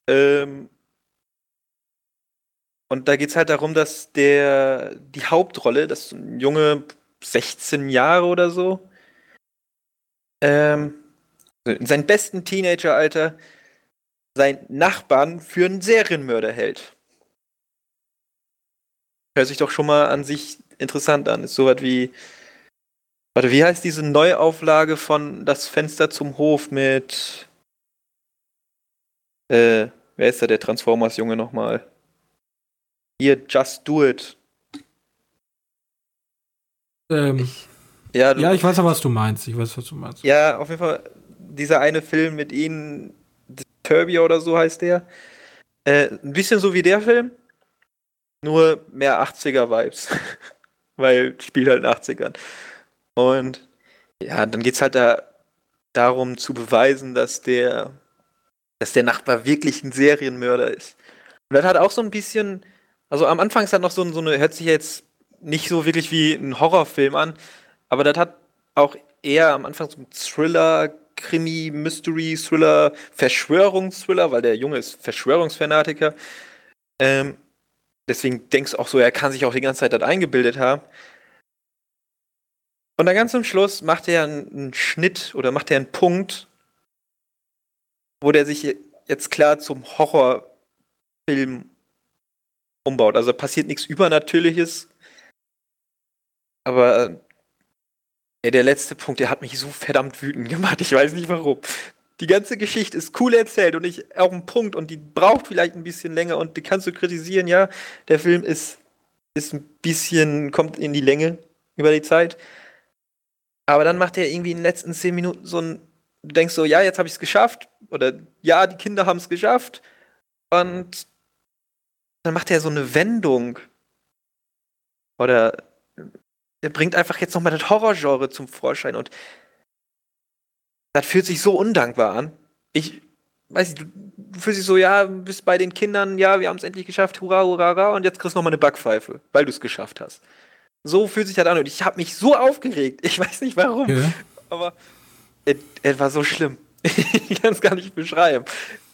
Ähm, und da geht es halt darum, dass der die Hauptrolle, das ist ein Junge 16 Jahre oder so, ähm, in seinem besten Teenageralter seinen Nachbarn für einen Serienmörder hält. Hört sich doch schon mal an sich interessant an. Ist sowas wie. Warte, wie heißt diese Neuauflage von Das Fenster zum Hof mit. Äh, wer ist da der Transformers-Junge nochmal? Hier, Just Do It. Ähm, ich, ja, ja, ich weiß aber, was du meinst. Ich weiß, was du meinst. Ja, auf jeden Fall, dieser eine Film mit ihnen, Turbia oder so heißt der. Äh, ein bisschen so wie der Film, nur mehr 80er-Vibes. Weil spielt halt in den 80ern. Und ja, dann geht es halt da darum zu beweisen, dass der, dass der Nachbar wirklich ein Serienmörder ist. Und das hat auch so ein bisschen also am Anfang ist das noch so, so eine, hört sich jetzt nicht so wirklich wie ein Horrorfilm an, aber das hat auch eher am Anfang so ein Thriller, Krimi, Mystery, Thriller, Verschwörungsthriller, weil der Junge ist Verschwörungsfanatiker. Ähm, deswegen denkst du auch so, er kann sich auch die ganze Zeit das eingebildet haben. Und dann ganz zum Schluss macht er einen Schnitt oder macht er einen Punkt, wo der sich jetzt klar zum Horrorfilm umbaut. Also passiert nichts Übernatürliches. Aber ja, der letzte Punkt, der hat mich so verdammt wütend gemacht. Ich weiß nicht warum. Die ganze Geschichte ist cool erzählt und ich auch ein Punkt und die braucht vielleicht ein bisschen länger und die kannst du kritisieren, ja. Der Film ist, ist ein bisschen, kommt in die Länge über die Zeit. Aber dann macht er irgendwie in den letzten zehn Minuten so ein, du denkst so, ja, jetzt habe ich es geschafft. Oder ja, die Kinder haben es geschafft. Und dann macht er so eine Wendung. Oder er bringt einfach jetzt nochmal das Horrorgenre zum Vorschein und das fühlt sich so undankbar an. Ich weiß nicht, du, du fühlst dich so, ja, bist bei den Kindern, ja, wir haben es endlich geschafft, hurra, hurra, hurra, und jetzt kriegst du nochmal eine Backpfeife, weil du es geschafft hast. So fühlt sich das an und ich habe mich so aufgeregt. Ich weiß nicht warum, ja. aber es war so schlimm. ich kann es gar nicht beschreiben.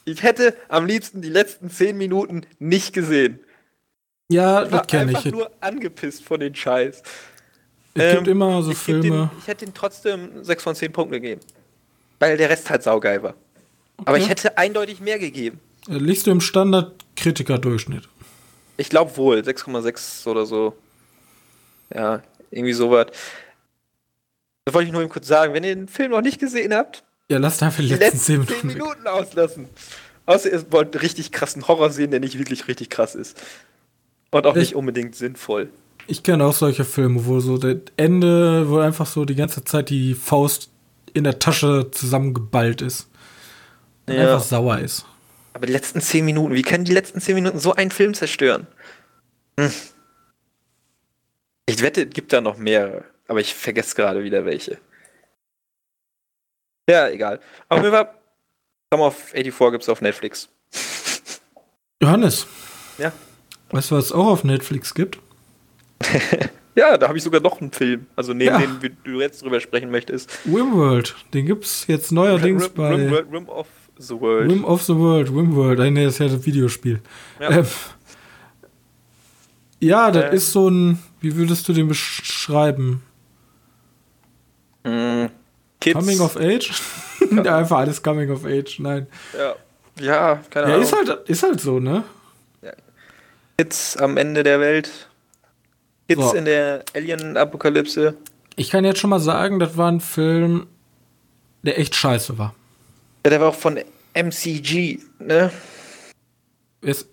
Ich hätte am liebsten die letzten zehn Minuten nicht gesehen. Ja, Ich war das kenne einfach ich. nur angepisst von den Scheiß. Es gibt Ähm, immer so ich Filme. Den, ich hätte den trotzdem 6 von 10 Punkten gegeben. Weil der Rest halt saugeil war. Aber Okay. ich hätte eindeutig mehr gegeben. Äh, Liegst du im Standard-Kritiker-Durchschnitt? Ich glaube wohl, 6,6 oder so. Ja, irgendwie sowas. Das wollte ich nur eben kurz sagen. Wenn ihr den Film noch nicht gesehen habt, Ja, lass einfach die letzten letzten 10 10 Minuten. weg. Minuten auslassen. Außer ihr wollt einen richtig krassen Horror sehen, der nicht wirklich richtig krass ist. Und auch Ich- nicht unbedingt sinnvoll. Ich kenne auch solche Filme, wo so das Ende, wo einfach so die ganze Zeit die Faust in der Tasche zusammengeballt ist. Und Ja. einfach sauer ist. Aber die letzten 10 Minuten, wie können die letzten 10 Minuten so einen Film zerstören? Hm. Ich wette, es gibt da noch mehrere, aber ich vergesse gerade wieder welche. Ja, egal. Auf jeden Fall, Come of 84 gibt's auf Netflix. Johannes. Ja. Weißt du, was es auch auf Netflix gibt? Ja, da habe ich sogar noch einen Film. Also neben Ja. dem wie du jetzt drüber sprechen möchtest. Wimworld. Den gibt's jetzt neuerdings Rim, bei Rim, Rim of the World. Rim of the World. Wimworld. Äh, Nee, das ist ja das Videospiel. Ja. Ähm, ja, das Äh. ist so ein, wie würdest du den beschreiben? Mm, Kids. Coming of Age? ja, einfach alles Coming of Age, nein. ja. ja, keine Ja, Ahnung. ist halt, ist halt so, ne? Kids am Ende der Welt. Kids So. in der Alien-Apokalypse. Ich kann jetzt schon mal sagen, das war ein Film, der echt scheiße war. Ja, der war auch von MCG, ne? Es,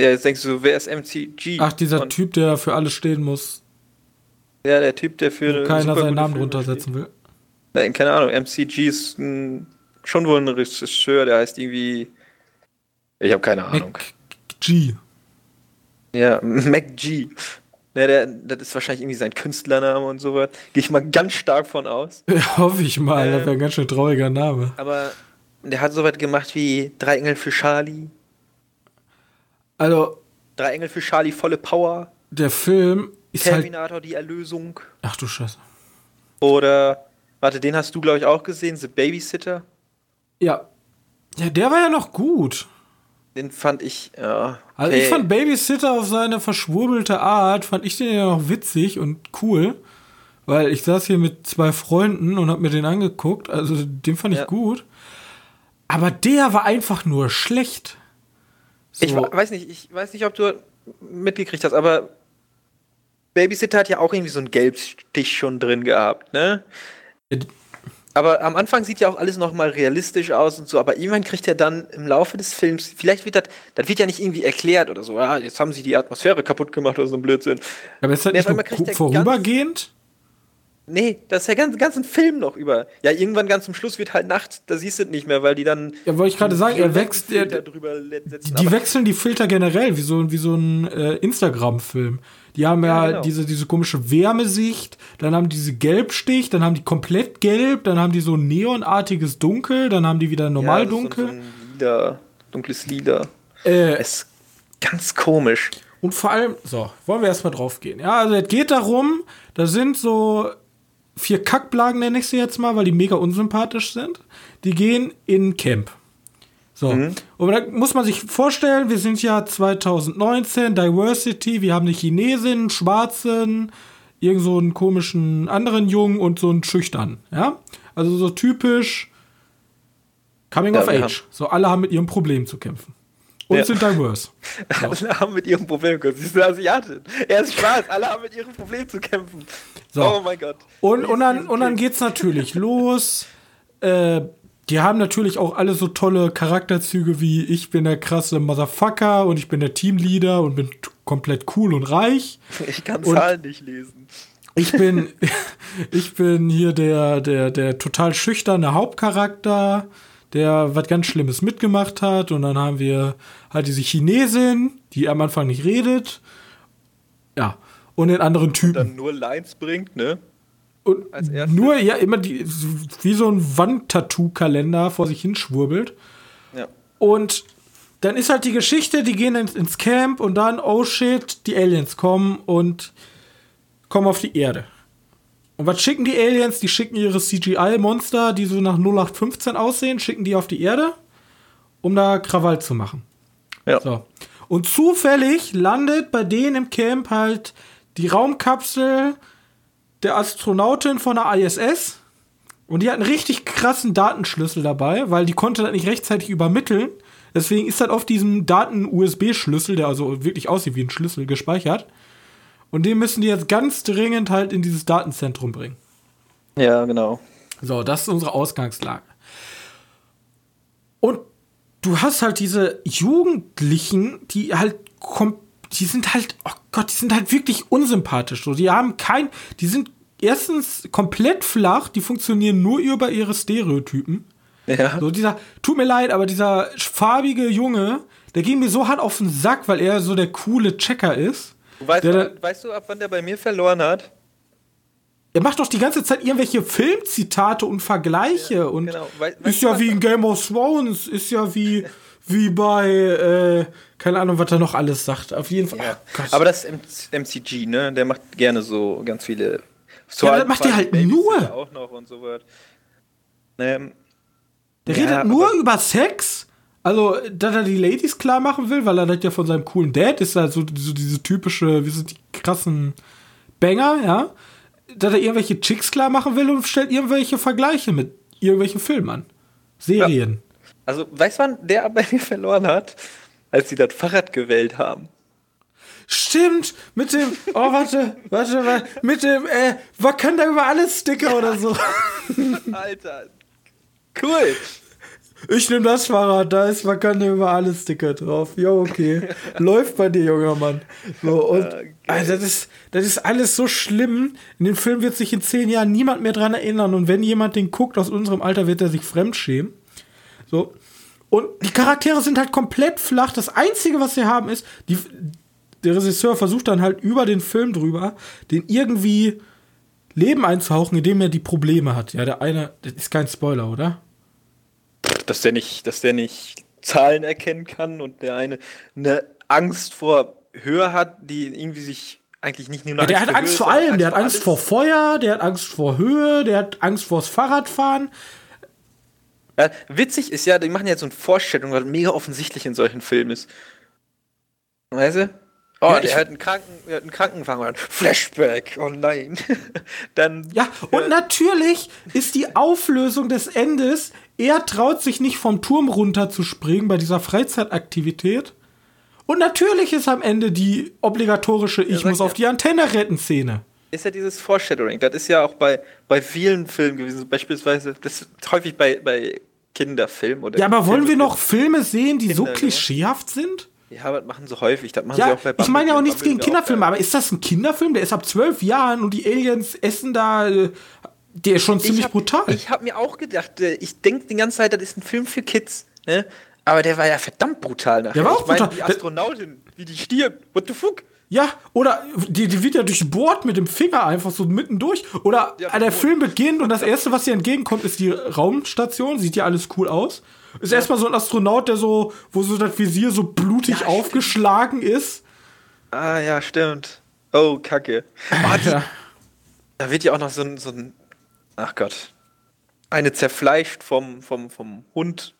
Ja, jetzt denkst du, wer ist MCG? ach, dieser Und- Typ, der für alles stehen muss, Ja, der Typ, der für wo keiner seinen Namen Filme drunter setzen will. Nein, keine Ahnung. MCG ist ein, schon wohl ein Regisseur, der heißt irgendwie. Ich habe keine Ahnung. Mac G. Ja, MacG. Ja, der, das ist wahrscheinlich irgendwie sein Künstlername und sowas. Gehe ich mal ganz stark von aus. Hoffe ich mal, das Ähm. wäre ein ganz schön trauriger Name. Aber der hat sowas gemacht wie Drei Engel für Charlie. Also, Drei Engel für Charlie, volle Power. der Film ist halt. Terminator, die Erlösung. Ach du Scheiße. Oder, warte, den hast du, glaube ich, auch gesehen, The Babysitter. Ja. Ja, der war ja noch gut. Den fand ich, ja. Also okay. ich fand Babysitter auf seine verschwurbelte Art, fand ich den ja noch witzig und cool. Weil ich saß hier mit zwei Freunden und hab mir den angeguckt. Also den fand ich Ja. gut. Aber der war einfach nur schlecht. So, Ich weiß nicht, ich weiß nicht, ob du mitgekriegt hast, aber Babysitter hat ja auch irgendwie so einen Gelbstich schon drin gehabt, ne? Ja, Aber am Anfang sieht ja auch alles noch mal realistisch aus und so, aber irgendwann kriegt er dann im Laufe des Films, vielleicht wird das, das wird ja nicht irgendwie erklärt oder so, ah, jetzt haben sie die Atmosphäre kaputt gemacht oder so ein Blödsinn. aber ist halt Nee, nicht nur vorübergehend? Nee, das ist der ganze, ganzen Film noch über. Ja, irgendwann ganz zum Schluss wird halt Nacht, da siehst du es nicht mehr, weil die dann. Ja, wollte ich gerade sagen, er wächst. Er, Filter drüber setzen. die Aber- wechseln die Filter generell, wie so, wie so ein äh, Instagram-Film. Die haben ja, Ja, genau. diese, diese komische Wärmesicht, dann haben die diese Gelbstich, dann haben die komplett gelb, dann haben die so ein neonartiges Dunkel, dann haben die wieder normal Ja, dunkel. So, so ein lila, dunkles Lila. äh, Es ist ganz komisch. und vor allem, so, wollen wir erstmal drauf gehen. Ja, also es geht darum, da sind so vier Kackblagen, nenne ich sie jetzt mal, weil die mega unsympathisch sind. Die gehen in Camp. So. Und da muss man sich vorstellen, wir sind ja 2019, Diversity, wir haben eine Chinesin, einen Schwarzen, irgend so einen komischen anderen Jungen und so einen Schüchtern, ja? Also so typisch Coming Ja, of Age. So, alle haben mit ihrem Problem zu kämpfen. Und Ja. sind diverse. Alle haben mit ihrem Problem zu kämpfen. Sie ist eine Asiatin. Er ist schwarz. Alle haben mit ihrem Problem zu kämpfen. So. Oh mein Gott. Und, und, dann, und dann geht's natürlich los. Äh, die haben natürlich auch alle so tolle Charakterzüge wie ich bin der krasse Motherfucker und ich bin der Teamleader und bin komplett cool und reich. Ich kann und- Zahlen nicht lesen. Ich bin, ich bin hier der, der, der total schüchterne Hauptcharakter, der was ganz Schlimmes mitgemacht hat. Und dann haben wir halt diese Chinesin, die am Anfang nicht redet. Ja. Und den anderen Typen. Dann nur Lines bringt, ne? Und nur, ja, immer die, wie so ein Wandtattoo-Kalender vor sich hinschwurbelt. Ja. Und dann ist halt die Geschichte, die gehen ins, ins Camp und dann, oh shit, die Aliens kommen und kommen auf die Erde. Und was schicken die Aliens? Die schicken ihre CGI-Monster, die so nach 0815 aussehen, schicken die auf die Erde, um da Krawall zu machen. Ja. So. Und zufällig landet bei denen im Camp halt die Raumkapsel der Astronautin von der ISS. Und die hat einen richtig krassen Datenschlüssel dabei, weil die konnte das nicht rechtzeitig übermitteln. Deswegen ist das auf diesem Daten-USB-Schlüssel, der also wirklich aussieht wie ein Schlüssel, gespeichert. Und den müssen die jetzt ganz dringend halt in dieses Datenzentrum bringen. Ja, genau. So, das ist unsere Ausgangslage. Und du hast halt diese Jugendlichen, die halt die sind halt, oh Gott, die sind halt wirklich unsympathisch. So, die haben kein, die sind erstens komplett flach, die funktionieren nur über ihre Stereotypen. Ja. So dieser, tut mir leid, aber dieser farbige Junge, der ging mir so hart auf den Sack, weil er so der coole Checker ist. Weißt, der, du, weißt du, ab wann der bei mir verloren hat? Er macht doch die ganze Zeit irgendwelche Filmzitate und Vergleiche ja, und genau. Wei ist ja wie in Game of Thrones, ist ja wie, wie bei, äh, keine Ahnung, was er noch alles sagt. Auf jeden Fall. Ja. Aber das ist MCG, ne? Der macht gerne so ganz viele. So ja, das macht er halt nur. Auch noch und so wird. Ähm, der ja, redet nur über Sex. Also, dass er die Ladies klar machen will, weil er das ja von seinem coolen Dad ist, halt so, so diese typische, wie sind die krassen Banger, ja. Dass er irgendwelche Chicks klar machen will und stellt irgendwelche Vergleiche mit irgendwelchen Filmen an. Serien. Ja. Also, weißt du, wann der bei mir verloren hat? Als sie das Fahrrad gewählt haben. Stimmt, mit dem, oh, warte, warte, warte mit dem, äh, Wakanda über alles Sticker oder so. Alter, Cool. Ich nehme das Fahrrad, da ist Wakanda über alles Sticker drauf. Ja, okay. Läuft bei dir, junger Mann. So, und also das, ist, das ist alles so schlimm. In dem Film wird sich in zehn Jahren niemand mehr dran erinnern. Und wenn jemand den guckt aus unserem Alter, wird er sich fremdschämen. So. Und die Charaktere sind halt komplett flach. Das Einzige, was sie haben, ist, die, der Regisseur versucht dann halt über den Film drüber, den irgendwie Leben einzuhauchen, indem er die Probleme hat. Ja, der eine, das ist kein Spoiler, oder? Dass der nicht, dass der nicht Zahlen erkennen kann und der eine eine Angst vor Höhe hat, die irgendwie sich eigentlich nicht nur ja, Der Angst hat Angst vor allem, Angst der hat Angst vor Feuer, der hat Angst vor Höhe, der hat Angst vors Fahrradfahren. Ja, witzig ist ja, die machen jetzt so eine Vorstellung, was mega offensichtlich in solchen Filmen ist. Weißt du? Oh, ja, der hat einen, Kranken, der hat einen Krankenwagen. Flashback, oh nein. Dann. Ja, und äh, natürlich ist die Auflösung des Endes, er traut sich nicht vom Turm runter zu springen bei dieser Freizeitaktivität. Und natürlich ist am Ende die obligatorische Ich muss auf die Antenne retten Szene. Ist ja dieses Foreshadowing. Das ist ja auch bei, bei vielen Filmen gewesen. Beispielsweise, das ist häufig bei, bei Kinderfilmen oder. Ja, aber wollen wir noch Filme sehen, die Kinder, so klischeehaft sind? Ja, das machen sie häufig. Das machen ja, sie auch bei Ich meine ja auch nichts gegen Kinderfilme, aber ist das ein Kinderfilm? Der ist ab zwölf Jahren und die Aliens essen da. Äh, der ist schon ziemlich hab, brutal. Ich habe mir auch gedacht, äh, ich denke die ganze Zeit, das ist ein Film für Kids. Ne? Aber der war ja verdammt brutal nachher. Der war auch ich mein, brutal. Die Astronautin, wie die stirbt. What the fuck? Ja, oder die, die wird ja durchbohrt mit dem Finger einfach so mittendurch. Oder ja, der Film beginnt und das erste, was ihr entgegenkommt, ist die Raumstation. Sieht ja alles cool aus. Ist ja. erstmal so ein Astronaut, der so, wo so das Visier so blutig ja, aufgeschlagen stimmt. ist. Ah, ja, stimmt. Oh, Kacke. Oh, die, da wird ja auch noch so ein, so ein, ach Gott, eine zerfleischt vom, vom, vom Hund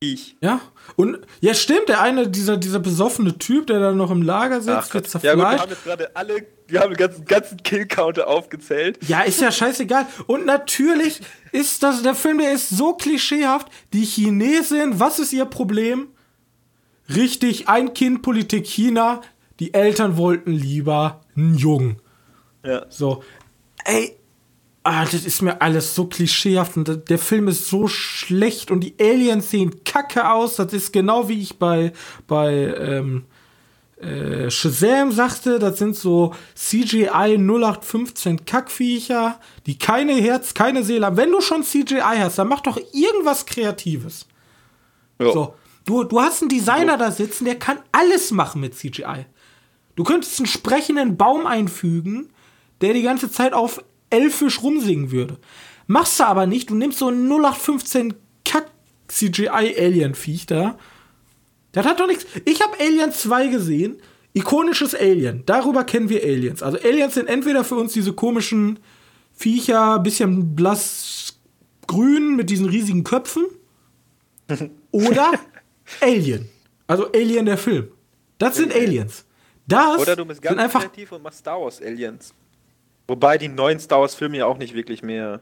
ich. Ja, und ja, stimmt, der eine, dieser, dieser besoffene Typ, der da noch im Lager sitzt, wird zerfleischt. Ja, gut, wir haben jetzt gerade alle, wir haben den ganzen, ganzen Kill-Counter aufgezählt. Ja, ist ja scheißegal. Und natürlich ist das, der Film, der ist so klischeehaft. Die Chinesin, was ist ihr Problem? Richtig, ein Kind, Politik China. Die Eltern wollten lieber einen Jungen. Ja. So. Ey, ah, das ist mir alles so klischeehaft und der Film ist so schlecht und die Aliens sehen kacke aus. Das ist genau wie ich bei, bei ähm, äh, Shazam sagte, das sind so CGI 0815 Kackviecher, die keine Herz, keine Seele haben. Wenn du schon CGI hast, dann mach doch irgendwas Kreatives. Ja. So. Du, du hast einen Designer da sitzen, der kann alles machen mit CGI. Du könntest einen sprechenden Baum einfügen, der die ganze Zeit auf elfisch rumsingen würde. Machst du aber nicht, du nimmst so ein 0815 Kack CGI-Alien-Viech da. Das hat doch nichts. Ich habe Alien 2 gesehen. Ikonisches Alien. Darüber kennen wir Aliens. Also Aliens sind entweder für uns diese komischen Viecher, bisschen blass grün mit diesen riesigen Köpfen. oder Alien. Also Alien der Film. Das sind Aliens. Das Oder du bist ganz sind einfach. kreativ und machst Star Wars Aliens. Wobei die neuen Star Wars Filme ja auch nicht wirklich mehr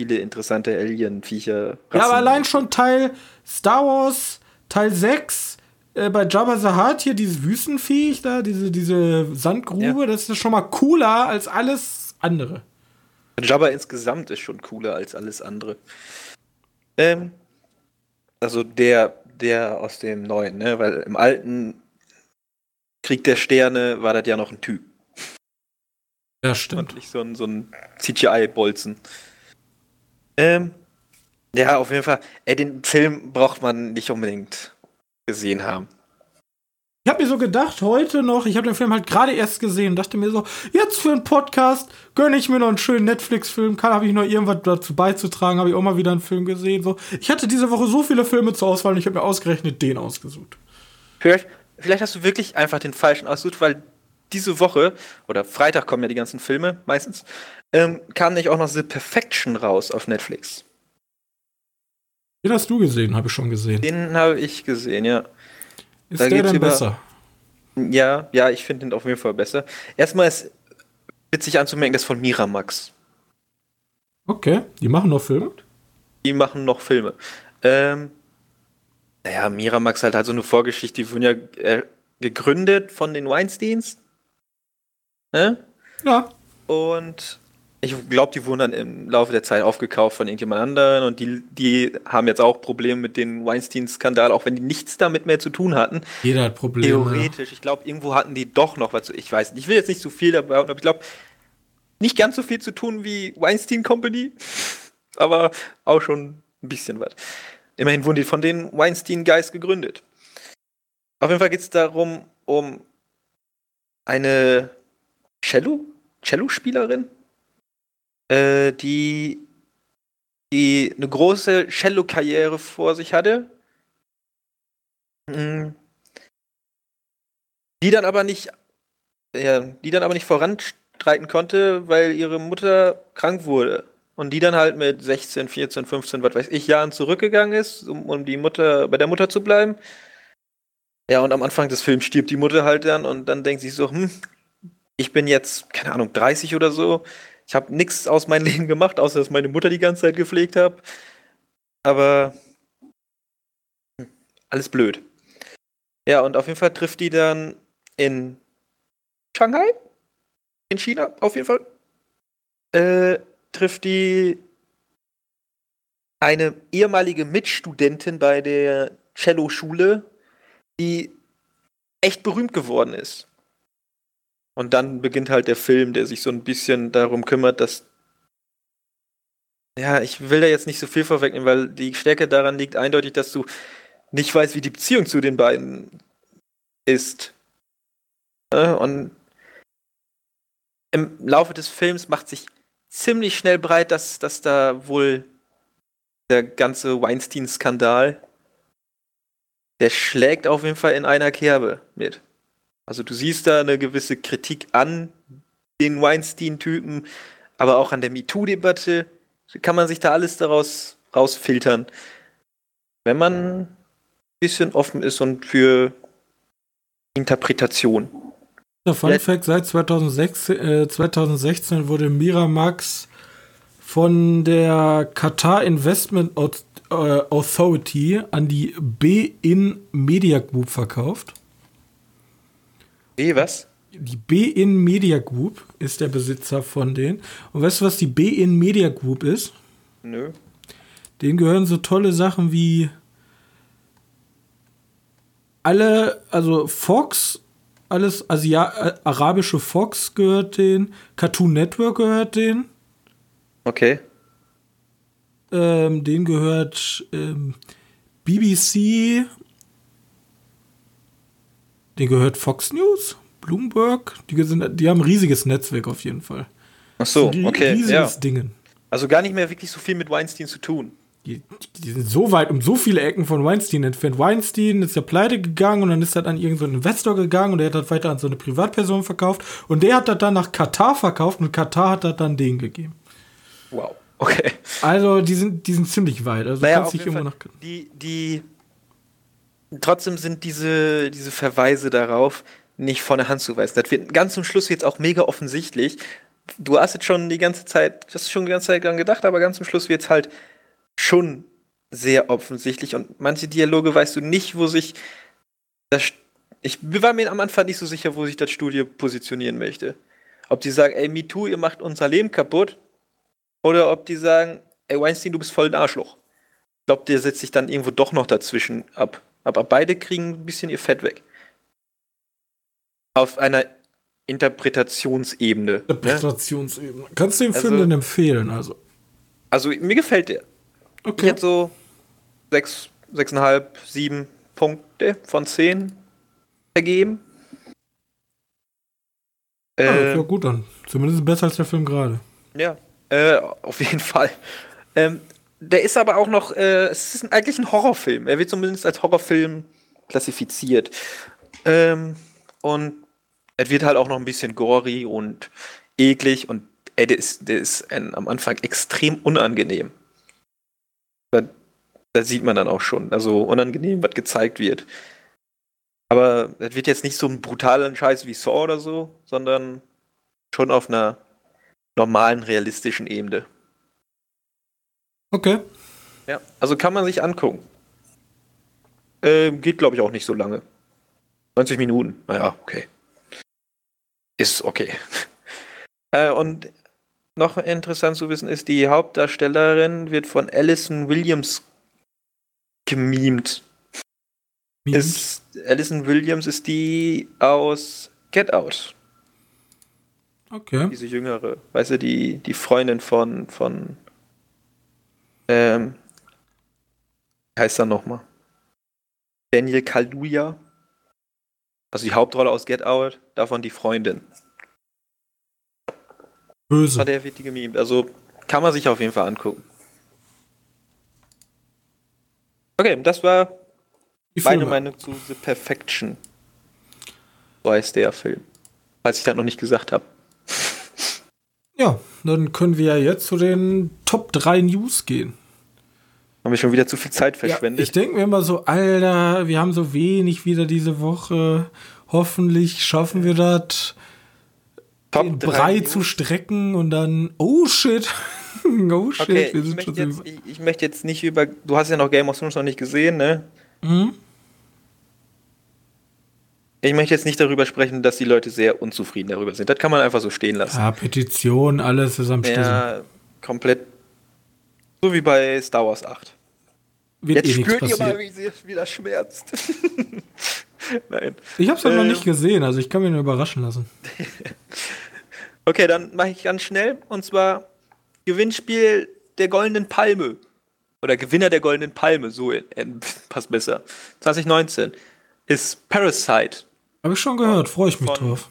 viele interessante Alien-Viecher Ja, aber allein schon Teil Star Wars, Teil 6, äh, bei Jabba the Hutt hier, dieses Wüstenviech da, diese, diese Sandgrube, Ja. das ist schon mal cooler als alles andere. Jabba insgesamt ist schon cooler als alles andere. Ähm, also der, der aus dem neuen, ne? Weil im alten Krieg der Sterne war das ja noch ein Typ. Ja, stimmt. Und nicht so ein, so ein CGI-Bolzen. Ähm, ja, auf jeden Fall. Ey, den Film braucht man nicht unbedingt gesehen haben. Ich habe mir so gedacht, heute noch, ich habe den Film halt gerade erst gesehen, dachte mir so, jetzt für einen Podcast gönne ich mir noch einen schönen Netflix-Film, kann, habe ich noch irgendwas dazu beizutragen, habe ich auch mal wieder einen Film gesehen. So. Ich hatte diese Woche so viele Filme zur Auswahl und ich habe mir ausgerechnet den ausgesucht. Vielleicht, vielleicht hast du wirklich einfach den falschen ausgesucht, weil diese Woche, oder Freitag kommen ja die ganzen Filme meistens, ähm, kam nicht auch noch The Perfection raus auf Netflix. Den hast du gesehen, habe ich schon gesehen. Den habe ich gesehen, ja. Ist da der denn über- besser? Ja, ja, ich finde den auf jeden Fall besser. Erstmal ist witzig anzumerken, das ist von Miramax. Okay, die machen noch Filme? Die machen noch Filme. Ähm, naja, Miramax halt halt so eine Vorgeschichte, die wurden ja äh, gegründet von den Weinsteins. Ne? Ja. Und ich glaube, die wurden dann im Laufe der Zeit aufgekauft von irgendjemand anderen und die, die haben jetzt auch Probleme mit dem Weinstein-Skandal, auch wenn die nichts damit mehr zu tun hatten. Jeder hat Probleme. Theoretisch, ich glaube, irgendwo hatten die doch noch was. Ich weiß nicht, ich will jetzt nicht zu viel dabei, haben, aber ich glaube, nicht ganz so viel zu tun wie Weinstein Company, aber auch schon ein bisschen was. Immerhin wurden die von den Weinstein Guys gegründet. Auf jeden Fall geht es darum, um eine Cello, Cello-Spielerin, äh, die, die eine große Cello-Karriere vor sich hatte. Mm. Die dann aber nicht, ja, die dann aber nicht voranstreiten konnte, weil ihre Mutter krank wurde. Und die dann halt mit 16, 14, 15, was weiß ich, Jahren zurückgegangen ist, um, um die Mutter, bei der Mutter zu bleiben. Ja, und am Anfang des Films stirbt die Mutter halt dann und dann denkt sie so, hm, ich bin jetzt, keine Ahnung, 30 oder so. Ich habe nichts aus meinem Leben gemacht, außer dass meine Mutter die ganze Zeit gepflegt habe. Aber hm, alles blöd. Ja, und auf jeden Fall trifft die dann in Shanghai, in China, auf jeden Fall, äh, trifft die eine ehemalige Mitstudentin bei der Cello-Schule, die echt berühmt geworden ist. Und dann beginnt halt der Film, der sich so ein bisschen darum kümmert, dass. Ja, ich will da jetzt nicht so viel vorwegnehmen, weil die Stärke daran liegt eindeutig, dass du nicht weißt, wie die Beziehung zu den beiden ist. Äh, Und im Laufe des Films macht sich ziemlich schnell breit, dass, dass da wohl der ganze Weinstein-Skandal, der schlägt auf jeden Fall in einer Kerbe mit. Also du siehst da eine gewisse Kritik an den Weinstein-Typen, aber auch an der MeToo-Debatte kann man sich da alles daraus rausfiltern. Wenn man ein bisschen offen ist und für Interpretation. Der Fun. Fact: Seit 2016, äh, 2016 wurde Miramax von der Qatar Investment äh, Authority an die B-In Media Group verkauft. Was? Die B-In Media Group ist der Besitzer von denen. Und weißt du, was die B-In Media Group ist? Nö. Denen gehören so tolle Sachen wie alle, also Fox, alles Asia äh, arabische Fox gehört denen, Cartoon Network gehört denen, Okay. ähm, denen gehört ähm, BBC, denen gehört Fox News, Bloomberg, die, sind, die haben ein riesiges Netzwerk auf jeden Fall. Ach so, ri- okay. Ja. Riesiges Dingen. Also gar nicht mehr wirklich so viel mit Weinstein zu tun. Die, die sind so weit um so viele Ecken von Weinstein entfernt. Weinstein ist ja pleite gegangen und dann ist er an irgendeinen Investor gegangen und der hat das weiter an so eine Privatperson verkauft und der hat das dann nach Katar verkauft und Katar hat das dann denen gegeben. Wow. Okay. Also die sind, die sind ziemlich weit. Also Naja, kannst dich irgendwo Fall, nach. die, die trotzdem sind diese, diese Verweise darauf nicht von der Hand zu weisen. Das wird ganz zum Schluss jetzt auch mega offensichtlich. Du hast jetzt schon die ganze Zeit, das schon die ganze Zeit dran gedacht, aber ganz zum Schluss wird es halt schon sehr offensichtlich und manche Dialoge weißt du nicht, wo sich das. Ich war mir am Anfang nicht so sicher, wo sich das Studio positionieren möchte. Ob die sagen, ey, MeToo, ihr macht unser Leben kaputt, oder ob die sagen, ey, Weinstein, du bist voll ein Arschloch. Ich glaube, der setzt sich dann irgendwo doch noch dazwischen ab. Aber beide kriegen ein bisschen ihr Fett weg. Auf einer Interpretationsebene. Ne? Interpretationsebene. Ne? Kannst du den Film also, denn empfehlen? Also? also, mir gefällt der. Okay. Hätte so sechs, sechseinhalb, sieben Punkte von zehn vergeben. Ja, äh, ja, gut dann. Zumindest besser als der Film gerade. Ja, äh, auf jeden Fall. Ähm, der ist aber auch noch, äh, es ist eigentlich ein Horrorfilm. Er wird zumindest als Horrorfilm klassifiziert. Ähm, und er wird halt auch noch ein bisschen gory und eklig und ey, der ist, der ist ein, am Anfang extrem unangenehm. Da, da, sieht man dann auch schon, also unangenehm, was gezeigt wird. Aber es wird jetzt nicht so ein brutaler Scheiß wie Saw oder so, sondern schon auf einer normalen, realistischen Ebene. Okay. Ja, also kann man sich angucken. Äh, geht, glaube ich, auch nicht so lange. 90 Minuten. Naja, okay. Ist okay. äh, und noch interessant zu wissen ist, die Hauptdarstellerin wird von Alison Williams gemimt. Ist, Alison Williams ist die aus Get Out. Okay. Diese jüngere. Weißt du, die, die Freundin von, von ähm, wie heißt er nochmal? Daniel Kaluuya. Also die Hauptrolle aus Get Out, davon die Freundin. Böse. Hat der wird die gemimt. Also kann man sich auf jeden Fall angucken. Okay, das war meine Meinung zu The Perfection. So heißt der Film. Falls ich das noch nicht gesagt habe. Ja, dann können wir ja jetzt zu den Top 3 News gehen. Haben wir schon wieder zu viel Zeit verschwendet? Ja, ich denke mir immer so, Alter, wir haben so wenig wieder diese Woche. Hoffentlich schaffen wir das, den Brei News. zu strecken und dann, oh shit. oh shit, okay, wir sind ich, möchte jetzt, ich, ich, möchte jetzt nicht über. Du hast ja noch Game of Thrones noch nicht gesehen, ne? Mhm. Ich möchte jetzt nicht darüber sprechen, dass die Leute sehr unzufrieden darüber sind. Das kann man einfach so stehen lassen. Ja, Petition, alles ist am Stissel. Ja, komplett so wie bei Star Wars 8. Wird Jetzt eh spürt ihr mal, wie sie wieder schmerzt. Nein. Ich habe es ähm, noch nicht gesehen, also ich kann mich nur überraschen lassen. okay, dann mache ich ganz schnell. Und zwar Gewinnspiel der Goldenen Palme. Oder Gewinner der Goldenen Palme, so äh, passt besser. 2019 ist Parasite. Habe ich schon gehört, freue ich mich von, drauf.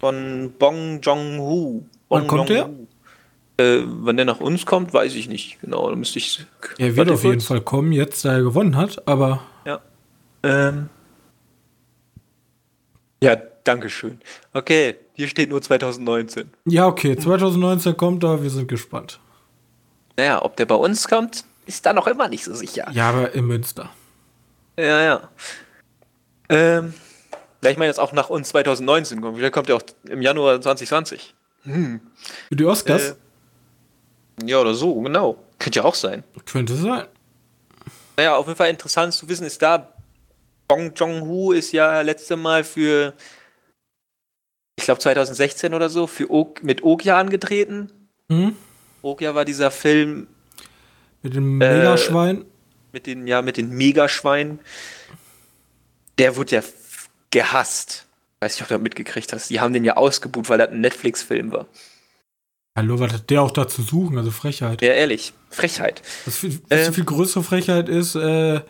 Von Bong Jong-hu. Wann kommt der? Äh, wann der nach uns kommt, weiß ich nicht. Genau, da müsste ich. Er wird auf kurz. jeden Fall kommen, jetzt da er gewonnen hat, aber. Ja. Ähm. Ja, Dankeschön. Okay, hier steht nur 2019. Ja, okay, 2019 kommt er, wir sind gespannt. Naja, ob der bei uns kommt, ist da noch immer nicht so sicher. Ja, aber in Münster. Ja, ja. Ähm, ich meine jetzt auch nach uns 2019 kommt. Vielleicht kommt er auch im Januar 2020. Hm. Für die Oscars? Äh, ja, oder so, genau. Könnte ja auch sein. Könnte sein. Naja, auf jeden Fall interessant zu wissen ist da, Bong Jong-hu ist ja letzte Mal für, ich glaube 2016 oder so, für ok mit Okja angetreten. Mhm. Okja war dieser Film. Mit dem Megaschwein. Äh, mit den, ja, mit den Megaschweinen. Der wurde ja gehasst. Weiß nicht, ob du das mitgekriegt hast. Die haben den ja ausgebucht, weil das ein Netflix-Film war. Hallo, was hat der auch da zu suchen? Also Frechheit. Ja, ehrlich. Frechheit. Was viel, was ähm, viel größere Frechheit ist, äh,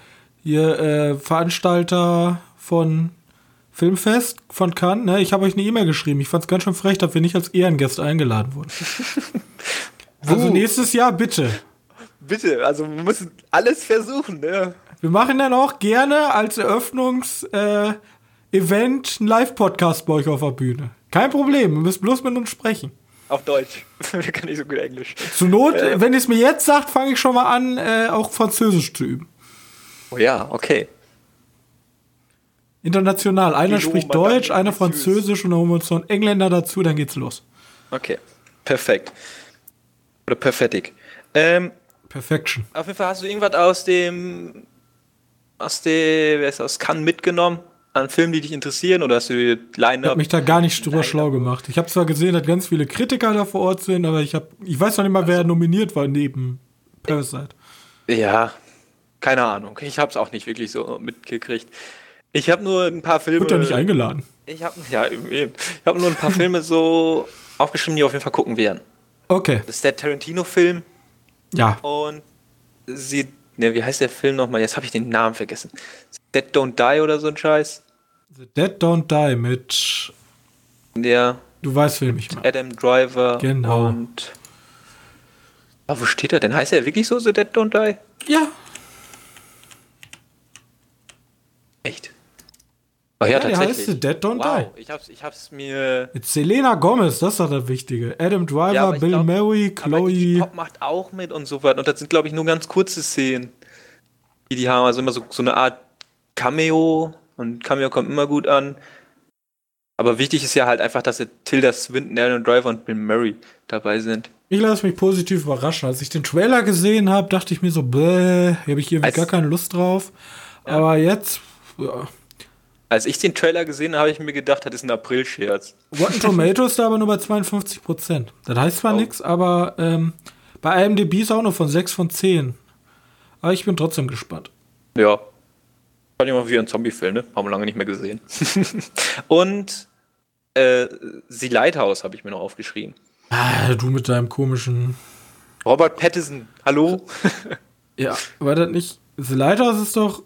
hier äh, Veranstalter von Filmfest von Cannes, ne? Ich habe euch eine E-Mail geschrieben. Ich fand es ganz schön frech, dass wir nicht als Ehrengäste eingeladen wurden. also nächstes Jahr bitte. Bitte, also wir müssen alles versuchen, ne? Wir machen dann auch gerne als Eröffnungs- äh, Event einen Live-Podcast bei euch auf der Bühne. Kein Problem, ihr müsst bloß mit uns sprechen. Auf Deutsch. Wir können nicht so gut Englisch. Zur Not, äh, wenn ihr es mir jetzt sagt, fange ich schon mal an, äh, auch Französisch zu üben. Oh ja, okay. International. Einer Guillaume, spricht Deutsch, einer Französ. Französisch und dann holen wir uns noch einen Engländer dazu, dann geht's los. Okay, perfekt. Oder perfettig. Ähm, Perfection. auf jeden Fall hast du irgendwas aus dem, aus dem, wer ist das, aus Cannes mitgenommen? An Filmen, die dich interessieren? Oder hast du die Ich habe Line-Up? mich da gar nicht drüber schlau gemacht. Ich habe zwar gesehen, dass ganz viele Kritiker da vor Ort sind, aber ich habe, ich weiß noch nicht mal, wer nominiert war neben Parasite. Ja, keine Ahnung. Ich habe es auch nicht wirklich so mitgekriegt. Ich habe nur ein paar Filme. Wird ja nicht eingeladen. Ich habe ja, eben, eben. ich habe nur ein paar Filme so aufgeschrieben, die auf jeden Fall gucken werden. Okay, Das ist der Tarantino-Film ja. und sie, ne, wie heißt der Film nochmal? Jetzt habe ich den Namen vergessen. Dead Don't Die oder so ein Scheiß. The Dead Don't Die mit, Der du weißt, wen ich meine. Adam Driver Genau. und Ah, wo steht er denn? Heißt er wirklich so The Dead Don't Die? Ja, Echt? Oh ja, Ja, tatsächlich. heißt The Dead Don't wow, Ich hab's, ich hab's mir. mit Selena Gomez, das ist doch das Wichtige. Adam Driver, Ja, Bill glaub- Murray, Chloe. Pop macht auch mit und so weiter. Und das sind, glaube ich, nur ganz kurze Szenen, die die haben. Also immer so, so eine Art Cameo. Und Cameo kommt immer gut an. Aber wichtig ist ja halt einfach, dass der Tilda Swinton, Adam Driver und Bill Murray dabei sind. Ich lasse mich positiv überraschen. Als ich den Trailer gesehen habe, dachte ich mir so, bäh, hier habe ich irgendwie Als- gar keine Lust drauf. Aber jetzt, ja. Als ich den Trailer gesehen habe, habe ich mir gedacht, das ist ein April-Scherz. Rotten Tomatoes ist da aber nur bei 52 Prozent. Das heißt zwar Oh. nichts, aber ähm, bei IMDb ist auch nur von 6 von 10. Aber ich bin trotzdem gespannt. Ja. Fand ich mal wie ein Zombie-Film, ne? Haben wir lange nicht mehr gesehen. und äh, The Lighthouse habe ich mir noch aufgeschrieben. Ah, du mit deinem komischen. Robert Pattinson, hallo? Ja, war das nicht. The Lighthouse ist doch.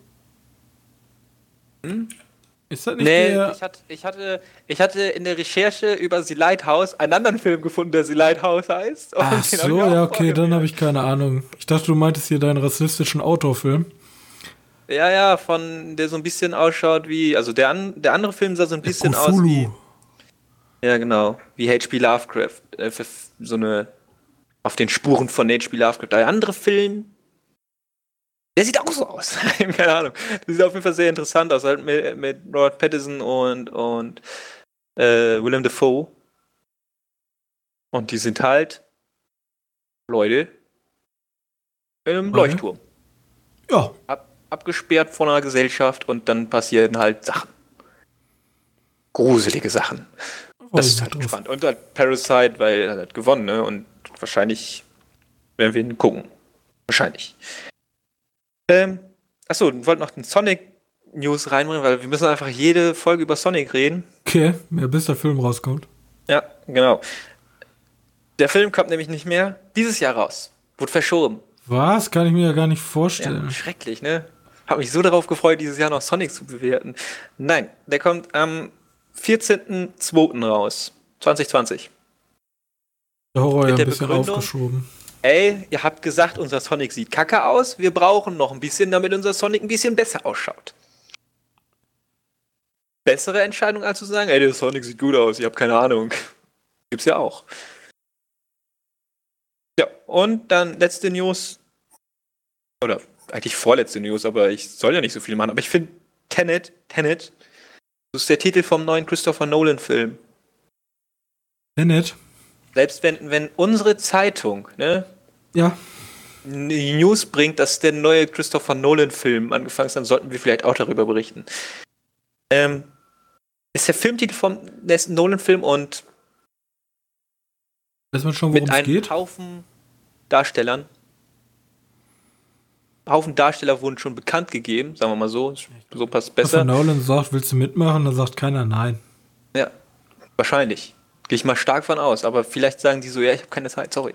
Ist das nicht Nee, der. ich hatte, ich, hatte, ich hatte in der Recherche über The Lighthouse einen anderen Film gefunden, der The Lighthouse heißt. Ach so, ja, okay, dann habe ich keine Ahnung. Ich dachte, du meintest hier deinen rassistischen Outdoor-Film. Ja, ja, von der so ein bisschen ausschaut wie. Also der, an, der andere Film sah so ein bisschen aus wie. Ja, genau. Wie H.P. Lovecraft. Äh, so eine. Auf den Spuren von H.P. Lovecraft. Der andere Film. Der sieht auch so aus. Keine Ahnung. Das sieht auf jeden Fall sehr interessant aus. Halt mit, mit Robert Pattinson und, und äh, Willem Dafoe. Und die sind halt Leute in einem Okay. Leuchtturm. Ja, Ab, abgesperrt von einer Gesellschaft und dann passieren halt Sachen. Gruselige Sachen. Das ist halt drauf. spannend. Und halt Parasite, weil er hat gewonnen, ne? Und wahrscheinlich werden wir ihn gucken. Wahrscheinlich. Ähm, achso, ich wollte noch den Sonic News reinbringen, weil wir müssen einfach jede Folge über Sonic reden. Okay, ja, bis der Film rauskommt. Ja, genau. Der Film kommt nämlich nicht mehr dieses Jahr raus. Wurde verschoben. Was? Kann ich mir ja gar nicht Ja, vorstellen. schrecklich, ne? Hab mich so darauf gefreut, dieses Jahr noch Sonic zu bewerten. Nein, der kommt am 14.02. raus. 2020. Der Horror ja mit ein der bisschen Begründung- aufgeschoben. Ey, ihr habt gesagt, unser Sonic sieht kacke aus. Wir brauchen noch ein bisschen, damit unser Sonic ein bisschen besser ausschaut. Bessere Entscheidung, als zu sagen, ey, der Sonic sieht gut aus, ich habe keine Ahnung. Gibt's ja auch. Ja, und dann letzte News. Oder eigentlich vorletzte News, aber ich soll ja nicht so viel machen. Aber ich finde Tenet, Tenet, das ist der Titel vom neuen Christopher Nolan-Film. Tenet? Selbst wenn, wenn unsere Zeitung, ne, Ja. die News bringt, dass der neue Christopher Nolan-Film angefangen ist, dann sollten wir vielleicht auch darüber berichten. Ähm, ist der Filmtitel vom letzten Nolan-Film und Weiß man schon, worum mit es einem geht? Haufen Darstellern. Haufen Darsteller wurden schon bekannt gegeben, sagen wir mal so. So passt Wenn besser. Nolan sagt, willst du mitmachen, dann sagt keiner nein. Ja, wahrscheinlich. Gehe ich mal stark von aus. Aber vielleicht sagen die so, ja, ich habe keine Zeit, sorry.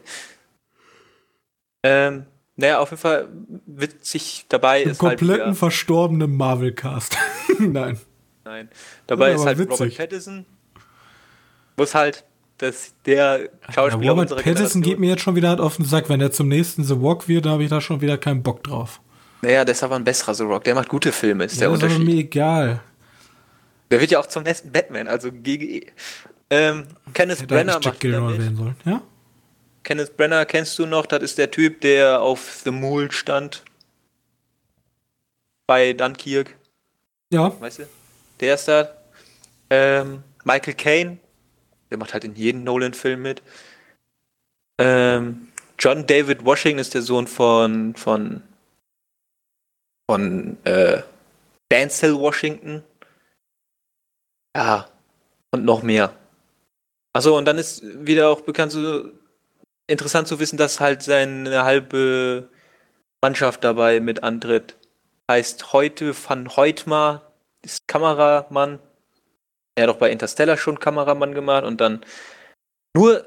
Ähm, naja, auf jeden Fall witzig dabei Im ist halt kompletten verstorbenen Marvel-Cast. nein. Nein. Dabei ist aber halt witzig. Robert Pattinson. Muss halt, dass der Ja, Schauspieler Robert unserer Pattinson geht mir jetzt schon wieder auf den Sack. Wenn er zum nächsten The Walk wird, da habe ich da schon wieder keinen Bock drauf. Naja, der ist aber ein besserer The Rock. Der macht gute Filme, ist der Ja, ist aber Unterschied. mir egal. Der wird ja auch zum nächsten Batman, also GGE. Ähm, Kenneth Hätte Brenner macht sollen. Ja? Kenneth Brenner kennst du noch? Das ist der Typ, der auf The Mule stand. Bei Dunkirk, Ja. weißt du? der ist da. Ähm, Michael Caine, der macht halt in jedem Nolan-Film mit. Ähm, John David Washington ist der Sohn von von von äh, Denzel Washington. Ja, und noch mehr. Achso, und dann ist wieder auch bekannt so interessant zu wissen, dass halt seine halbe Mannschaft dabei mit antritt. Heißt heute Van Heutmar, ist Kameramann. Er hat auch bei Interstellar schon Kameramann gemacht und dann nur,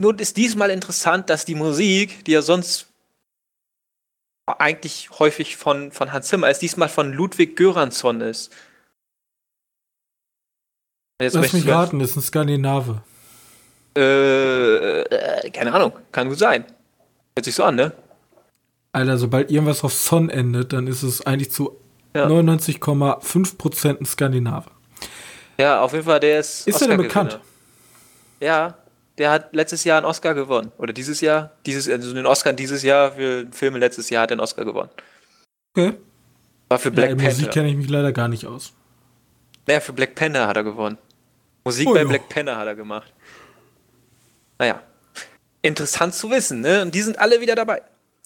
nur ist diesmal interessant, dass die Musik, die ja sonst eigentlich häufig von, von Hans Zimmer ist, diesmal von Ludwig Göransson ist. Jetzt Lass mich raten, ist ein Skandinave. Äh, äh, keine Ahnung, kann gut sein. Hört sich so an, ne? Alter, sobald irgendwas auf Son endet, dann ist es eigentlich zu ja. 99,5% ein Skandinave. Ja, auf jeden Fall, der ist. Ist er denn bekannt? Ja, der hat letztes Jahr einen Oscar gewonnen. Oder dieses Jahr. Dieses, also den Oscar dieses Jahr für Filme letztes Jahr hat er einen Oscar gewonnen. Okay. War für Black ja, Panther. Musik kenne ich mich leider gar nicht aus. Naja, für Black Panther hat er gewonnen. Musik oh, bei jo. Black Panther hat er gemacht. Naja. Interessant zu wissen, ne? Und die sind alle wieder dabei.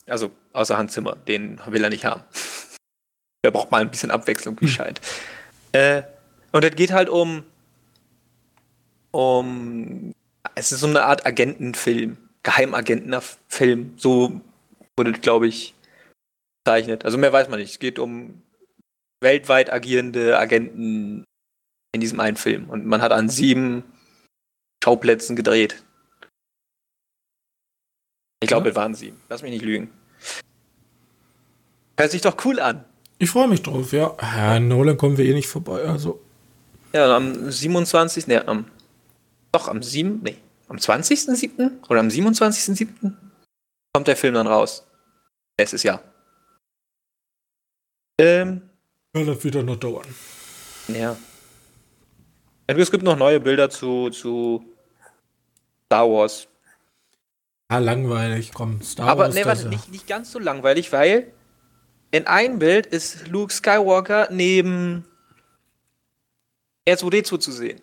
Also, außer Hans Zimmer. Den will er nicht haben. Der braucht mal ein bisschen Abwechslung, wie hm. scheint. Äh, und es geht halt um. Um es ist so eine Art Agentenfilm, Geheimagentenfilm. So wurde, glaube ich, bezeichnet. Also mehr weiß man nicht. Es geht um weltweit agierende Agenten in diesem einen Film. Und man hat an sieben Schauplätzen gedreht. Ich glaube, ja. es waren sieben. Lass mich nicht lügen. Hört sich doch cool an. Ich freue mich drauf, ja. ja. Nolan kommen wir eh nicht vorbei, also. Ja, am 27. Ne, am doch, am 7. Nee, am 20.07. oder am 27.07. kommt der Film dann raus. Nächstes Jahr. Ähm. Ja, das wird dann noch dauern. Ja. Es gibt noch neue Bilder zu, zu Star Wars. Ah, langweilig, komm, Star Aber, Wars. Aber nee, warte, nicht, nicht ganz so langweilig, weil in einem Bild ist Luke Skywalker neben R2D2 zu sehen.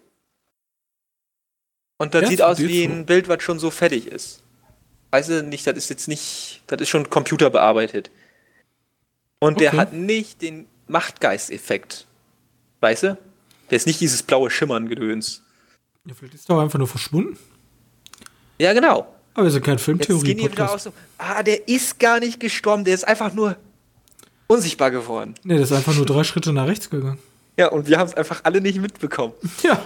Und das ja, sieht aus wie ein Bild, was schon so fertig ist. Weißt du nicht, das ist jetzt nicht, das ist schon computerbearbeitet. Und okay. der hat nicht den Machtgeist-Effekt. Weißt du? Der ist nicht dieses blaue Schimmern-Gedöns. Ja, vielleicht ist er auch einfach nur verschwunden. Ja, genau. Aber wir sind kein filmtheorie so, ah, der ist gar nicht gestorben, der ist einfach nur unsichtbar geworden. Nee, der ist einfach nur drei Schritte nach rechts gegangen. Ja, und wir haben es einfach alle nicht mitbekommen. Ja.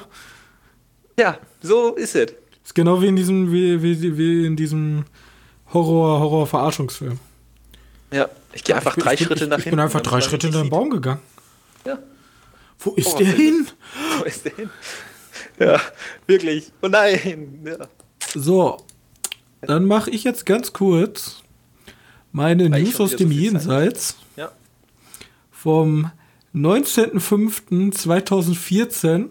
Ja, so ist es. Ist genau wie in diesem, wie, wie, wie in diesem Horror, Horror-Verarschungsfilm. Ja, ich gehe einfach ich drei Schritte ich, nach hinten. Ich bin einfach drei Schritte in den Baum gegangen. Ja. Wo ist der hin? Wo ist der hin? Ja, wirklich. Oh nein. Ja. So, dann mache ich jetzt ganz kurz meine News aus dem Jenseits. Ja. Vom 19.05.2014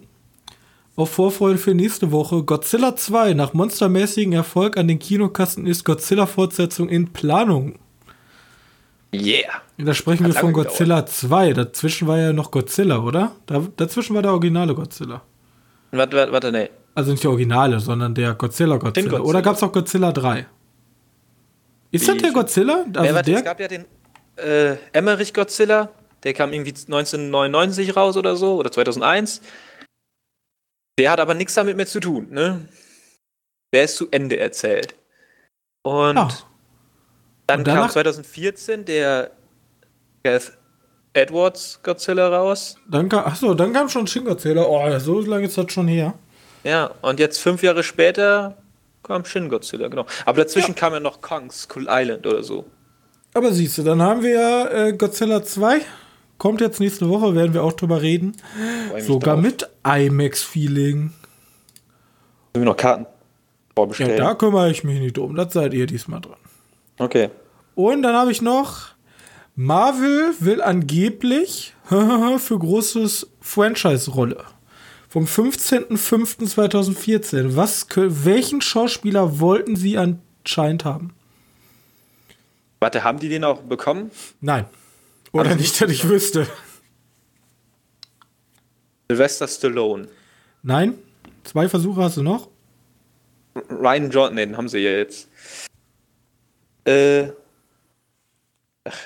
auf Vorfreude für nächste Woche. Godzilla 2. Nach monstermäßigen Erfolg an den Kinokassen ist Godzilla-Fortsetzung in Planung. Yeah. Da sprechen Hat wir von Godzilla gedauert. 2. Dazwischen war ja noch Godzilla, oder? Da, dazwischen war der originale Godzilla. Warte, warte, warte, nee. Also nicht der originale, sondern der Godzilla Godzilla. Godzilla. Oder gab es auch Godzilla 3? Ist Wie das der Godzilla? Also ja, warte, der? Es gab ja den äh, Emmerich Godzilla, der kam irgendwie 1999 raus oder so, oder 2001. Der hat aber nichts damit mehr zu tun, ne? Der ist zu Ende erzählt. Und ah. dann Und kam 2014 der Gareth Edwards Godzilla raus. Dann kam, achso, dann kam schon Shin Godzilla. Oh, so lange ist das schon her. Ja, und jetzt fünf Jahre später kam Shin Godzilla, genau. Aber dazwischen ja. kam ja noch Kong, Skull Island oder so. Aber siehst du, dann haben wir ja äh, Godzilla 2 Kommt jetzt nächste Woche, werden wir auch drüber reden. Sogar drauf. mit IMAX-Feeling. Sollen wir noch Karten vorbestellen? Ja, da kümmere ich mich nicht um. Das seid ihr diesmal dran. Okay. Und dann habe ich noch Marvel will angeblich für großes Franchise-Rolle. Vom 15.05.2014. Was, welchen Schauspieler wollten sie anscheinend haben? Warte, haben die den auch bekommen? Nein. Oder nicht, dass ich wüsste. Sylvester Stallone. Nein. Zwei Versuche hast du noch. Ryan Johnson, den haben sie ja jetzt. Äh. Ach,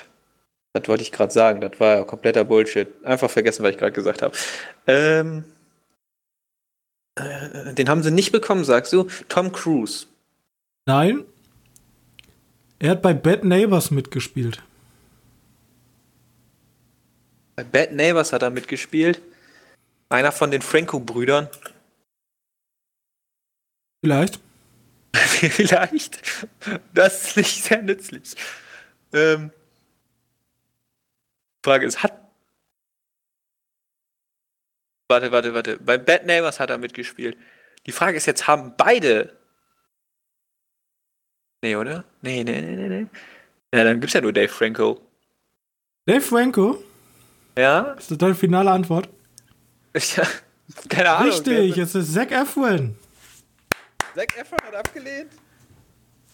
das wollte ich gerade sagen. Das war ja kompletter Bullshit. Einfach vergessen, was ich gerade gesagt habe. Ähm. Äh, den haben sie nicht bekommen, sagst du? Tom Cruise. Nein. Er hat bei Bad Neighbors mitgespielt. Bei Bad Neighbors hat er mitgespielt. Einer von den Franco-Brüdern. Vielleicht. Vielleicht. Das ist nicht sehr nützlich. Ähm, Frage ist, hat. Warte, warte, warte. Bei Bad Neighbors hat er mitgespielt. Die Frage ist jetzt, haben beide. Nee, oder? Nee, nee, nee, nee, nee. Ja, dann gibt's ja nur Dave Franco. Dave Franco? Ja? Ist das deine finale Antwort? Ja, keine Ahnung. Richtig, es ist Zac Efron. Zac Efron hat abgelehnt?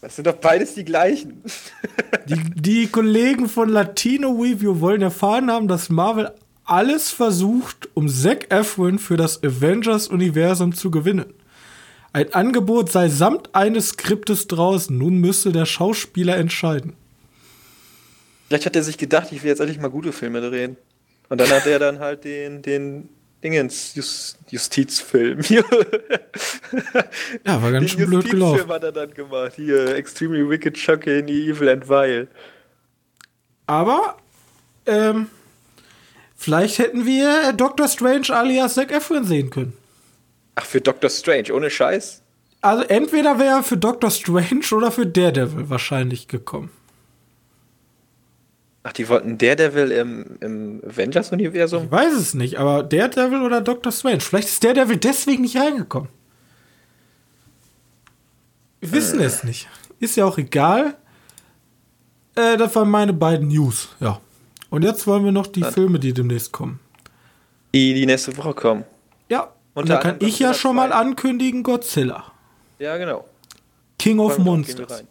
Das sind doch beides die gleichen. Die, die Kollegen von Latino Review wollen erfahren haben, dass Marvel alles versucht, um Zac Efron für das Avengers-Universum zu gewinnen. Ein Angebot sei samt eines Skriptes draußen. Nun müsste der Schauspieler entscheiden. Vielleicht hat er sich gedacht, ich will jetzt endlich mal gute Filme drehen. Und dann hat er dann halt den, den Dingens Just, Justizfilm. ja, war ganz schön blöd gelaufen. Justizfilm hat er dann gemacht. Hier, Extremely Wicked, Shocking, Evil and Vile. Aber, ähm, vielleicht hätten wir Doctor Strange alias Zac Efron sehen können. Ach, für Doctor Strange, ohne Scheiß? Also entweder wäre er für Doctor Strange oder für Daredevil wahrscheinlich gekommen. Ach, die wollten Daredevil im, im Avengers-Universum? Ich weiß es nicht, aber Daredevil oder Doctor Strange. Vielleicht ist Daredevil deswegen nicht reingekommen. Wir wissen äh. es nicht. Ist ja auch egal. Äh, das waren meine beiden News, ja. Und jetzt wollen wir noch die Dann. Filme, die demnächst kommen. Die, die nächste Woche kommen. Ja. Und da kann ich ja schon mal ankündigen: Godzilla. Ja, genau. King of Monsters.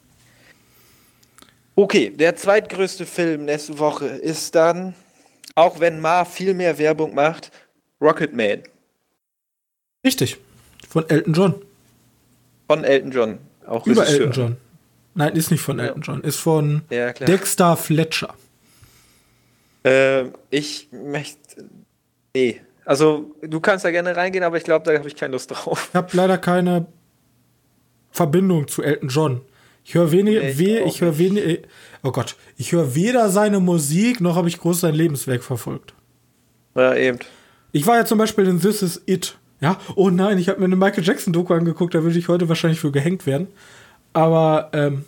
Okay, der zweitgrößte Film nächste Woche ist dann, auch wenn Ma viel mehr Werbung macht, Rocketman. Richtig. Von Elton John. Von Elton John. Auch Über Regisseur. Elton John. Nein, ist nicht von. Elton John. Ist von ja, Dexter Fletcher. Äh, ich möchte. Nee. Also, du kannst da gerne reingehen, aber ich glaube, da habe ich keine Lust drauf. Ich habe leider keine Verbindung zu Elton John. Ich höre weniger, nee, we, ich höre weniger, oh Gott, ich höre weder seine Musik, noch habe ich groß sein Lebenswerk verfolgt. Ja, eben. Ich war ja zum Beispiel in This Is It. Ja, oh nein, ich habe mir eine Michael Jackson-Doku angeguckt, da würde ich heute wahrscheinlich für gehängt werden. Aber, ähm,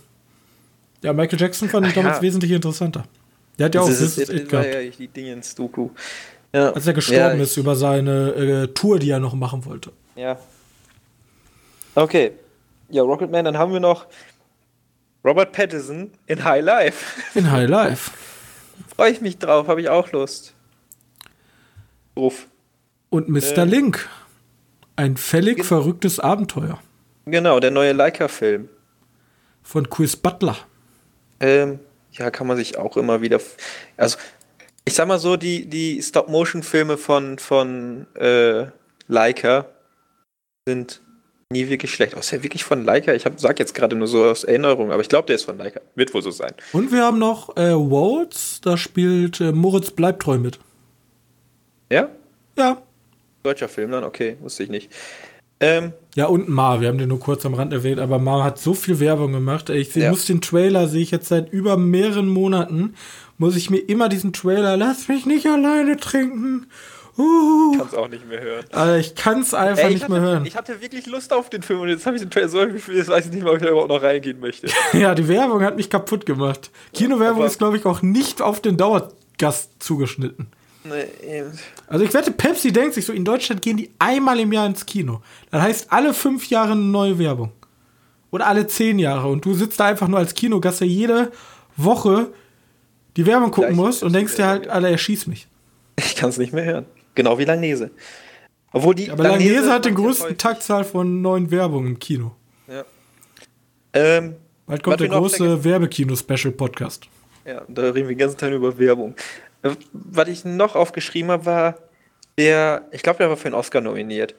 ja, Michael Jackson fand ich damals ja. wesentlich interessanter. Der hat ja auch This, This Is It, It gehabt. Ja, die Dingens-Doku. Ja. Als er gestorben ja, ist über seine äh, Tour, die er noch machen wollte. Ja. Okay. Ja, Rocketman, dann haben wir noch Robert Pattinson in High Life. In High Life. Freue ich mich drauf, habe ich auch Lust. Ruf. Und Mr. Äh, Link. Ein völlig verrücktes Abenteuer. Genau, der neue Leica-Film. Von Chris Butler. Ähm, ja, kann man sich auch immer wieder. Also, ich sag mal so, die, die Stop-Motion-Filme von, von äh, Leica sind nie wirklich schlecht. Außer oh, wirklich von Leica. Ich hab, sag jetzt gerade nur so aus Erinnerung, aber ich glaube, der ist von Leica. Wird wohl so sein. Und wir haben noch äh, Waltz, da spielt äh, Moritz Bleibtreu mit. Ja? Ja. Deutscher Film dann? Okay, wusste ich nicht. Ähm, ja, und Ma, wir haben den nur kurz am Rand erwähnt, aber Ma hat so viel Werbung gemacht. Ich ja. muss den Trailer, sehe ich jetzt seit über mehreren Monaten, muss ich mir immer diesen Trailer, lass mich nicht alleine trinken. Uh, kann es auch nicht mehr hören. Also ich kann es einfach Ey, nicht hatte, mehr hören. Ich hatte wirklich Lust auf den Film und jetzt habe ich den Trailer so gefühlt, jetzt weiß ich nicht mehr, ob ich da überhaupt noch reingehen möchte. ja, die Werbung hat mich kaputt gemacht. Kinowerbung ist, glaube ich, auch nicht auf den Dauergast zugeschnitten. Nee, eben. Also ich wette, Pepsi denkt sich so, in Deutschland gehen die einmal im Jahr ins Kino. Das heißt, alle fünf Jahre eine neue Werbung. Oder alle zehn Jahre. Und du sitzt da einfach nur als Kinogast, der jede Woche die Werbung gucken muss und denkst dir halt, Alter, er schießt mich. Ich kann es nicht mehr hören. Genau wie Langnese. Obwohl die Aber Langnese, Langnese hat den größten Taktzahl von neuen Werbungen im Kino. Ja. Ähm, Bald kommt der große Werbekino-Special-Podcast. Ja, da reden wir den ganzen Tag über Werbung. Äh, was ich noch aufgeschrieben habe, war Der, ich glaube, der war für einen Oscar nominiert.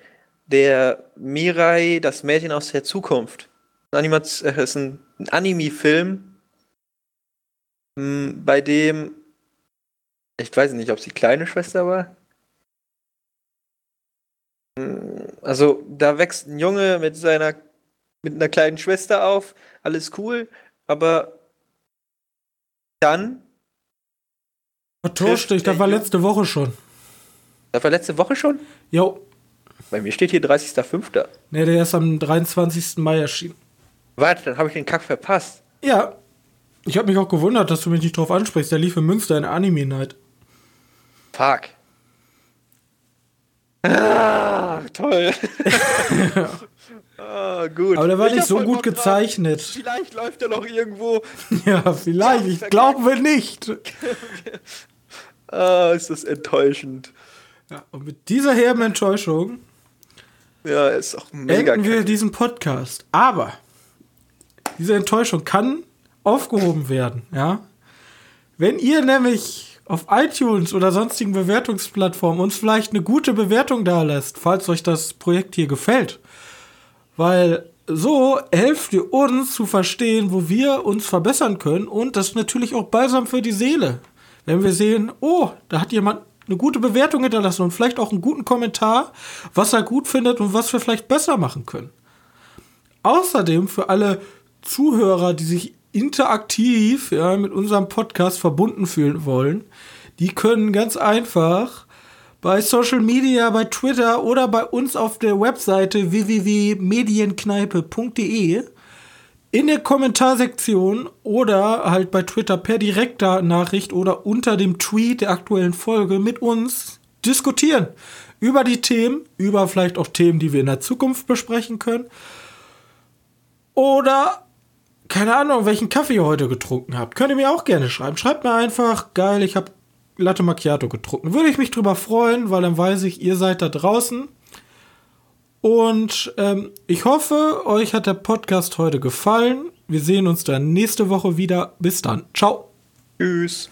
Der Mirai, das Mädchen aus der Zukunft. Ein Animats äh, ist ein, ein Anime-Film, bei dem ich weiß nicht, ob sie kleine Schwester war. Also, da wächst ein Junge mit seiner mit einer kleinen Schwester auf, alles cool, aber dann. Vertauscht dich, das war letzte Woche schon. Das war letzte Woche schon? Jo. Bei mir steht hier 30.05. Ne, der ist am 23. Mai erschienen. Warte, dann habe ich den Kack verpasst. Ja. Ich habe mich auch gewundert, dass du mich nicht drauf ansprichst. Der lief in Münster in Anime Night. Fuck. Ah, toll. ah, gut. Aber der war ich nicht so gut gezeichnet. Vielleicht läuft er noch irgendwo. ja, vielleicht. Ich glaube nicht. ah, ist das enttäuschend. Ja, und mit dieser herben Enttäuschung ja, ist auch mega enden wir diesen Podcast. Aber diese Enttäuschung kann aufgehoben werden, ja. Wenn ihr nämlich auf iTunes oder sonstigen Bewertungsplattformen uns vielleicht eine gute Bewertung da lässt, falls euch das Projekt hier gefällt. Weil so helft ihr uns zu verstehen, wo wir uns verbessern können und das ist natürlich auch balsam für die Seele. Wenn wir sehen, oh, da hat jemand eine gute Bewertung hinterlassen und vielleicht auch einen guten Kommentar, was er gut findet und was wir vielleicht besser machen können. Außerdem für alle Zuhörer, die sich interaktiv ja, mit unserem Podcast verbunden fühlen wollen, die können ganz einfach bei Social Media, bei Twitter oder bei uns auf der Webseite www.medienkneipe.de in der Kommentarsektion oder halt bei Twitter per direkter Nachricht oder unter dem Tweet der aktuellen Folge mit uns diskutieren über die Themen, über vielleicht auch Themen, die wir in der Zukunft besprechen können. Oder keine Ahnung, welchen Kaffee ihr heute getrunken habt. Könnt ihr mir auch gerne schreiben. Schreibt mir einfach, geil, ich habe Latte Macchiato getrunken. Würde ich mich drüber freuen, weil dann weiß ich, ihr seid da draußen. Und ähm, ich hoffe, euch hat der Podcast heute gefallen. Wir sehen uns dann nächste Woche wieder. Bis dann. Ciao. Tschüss.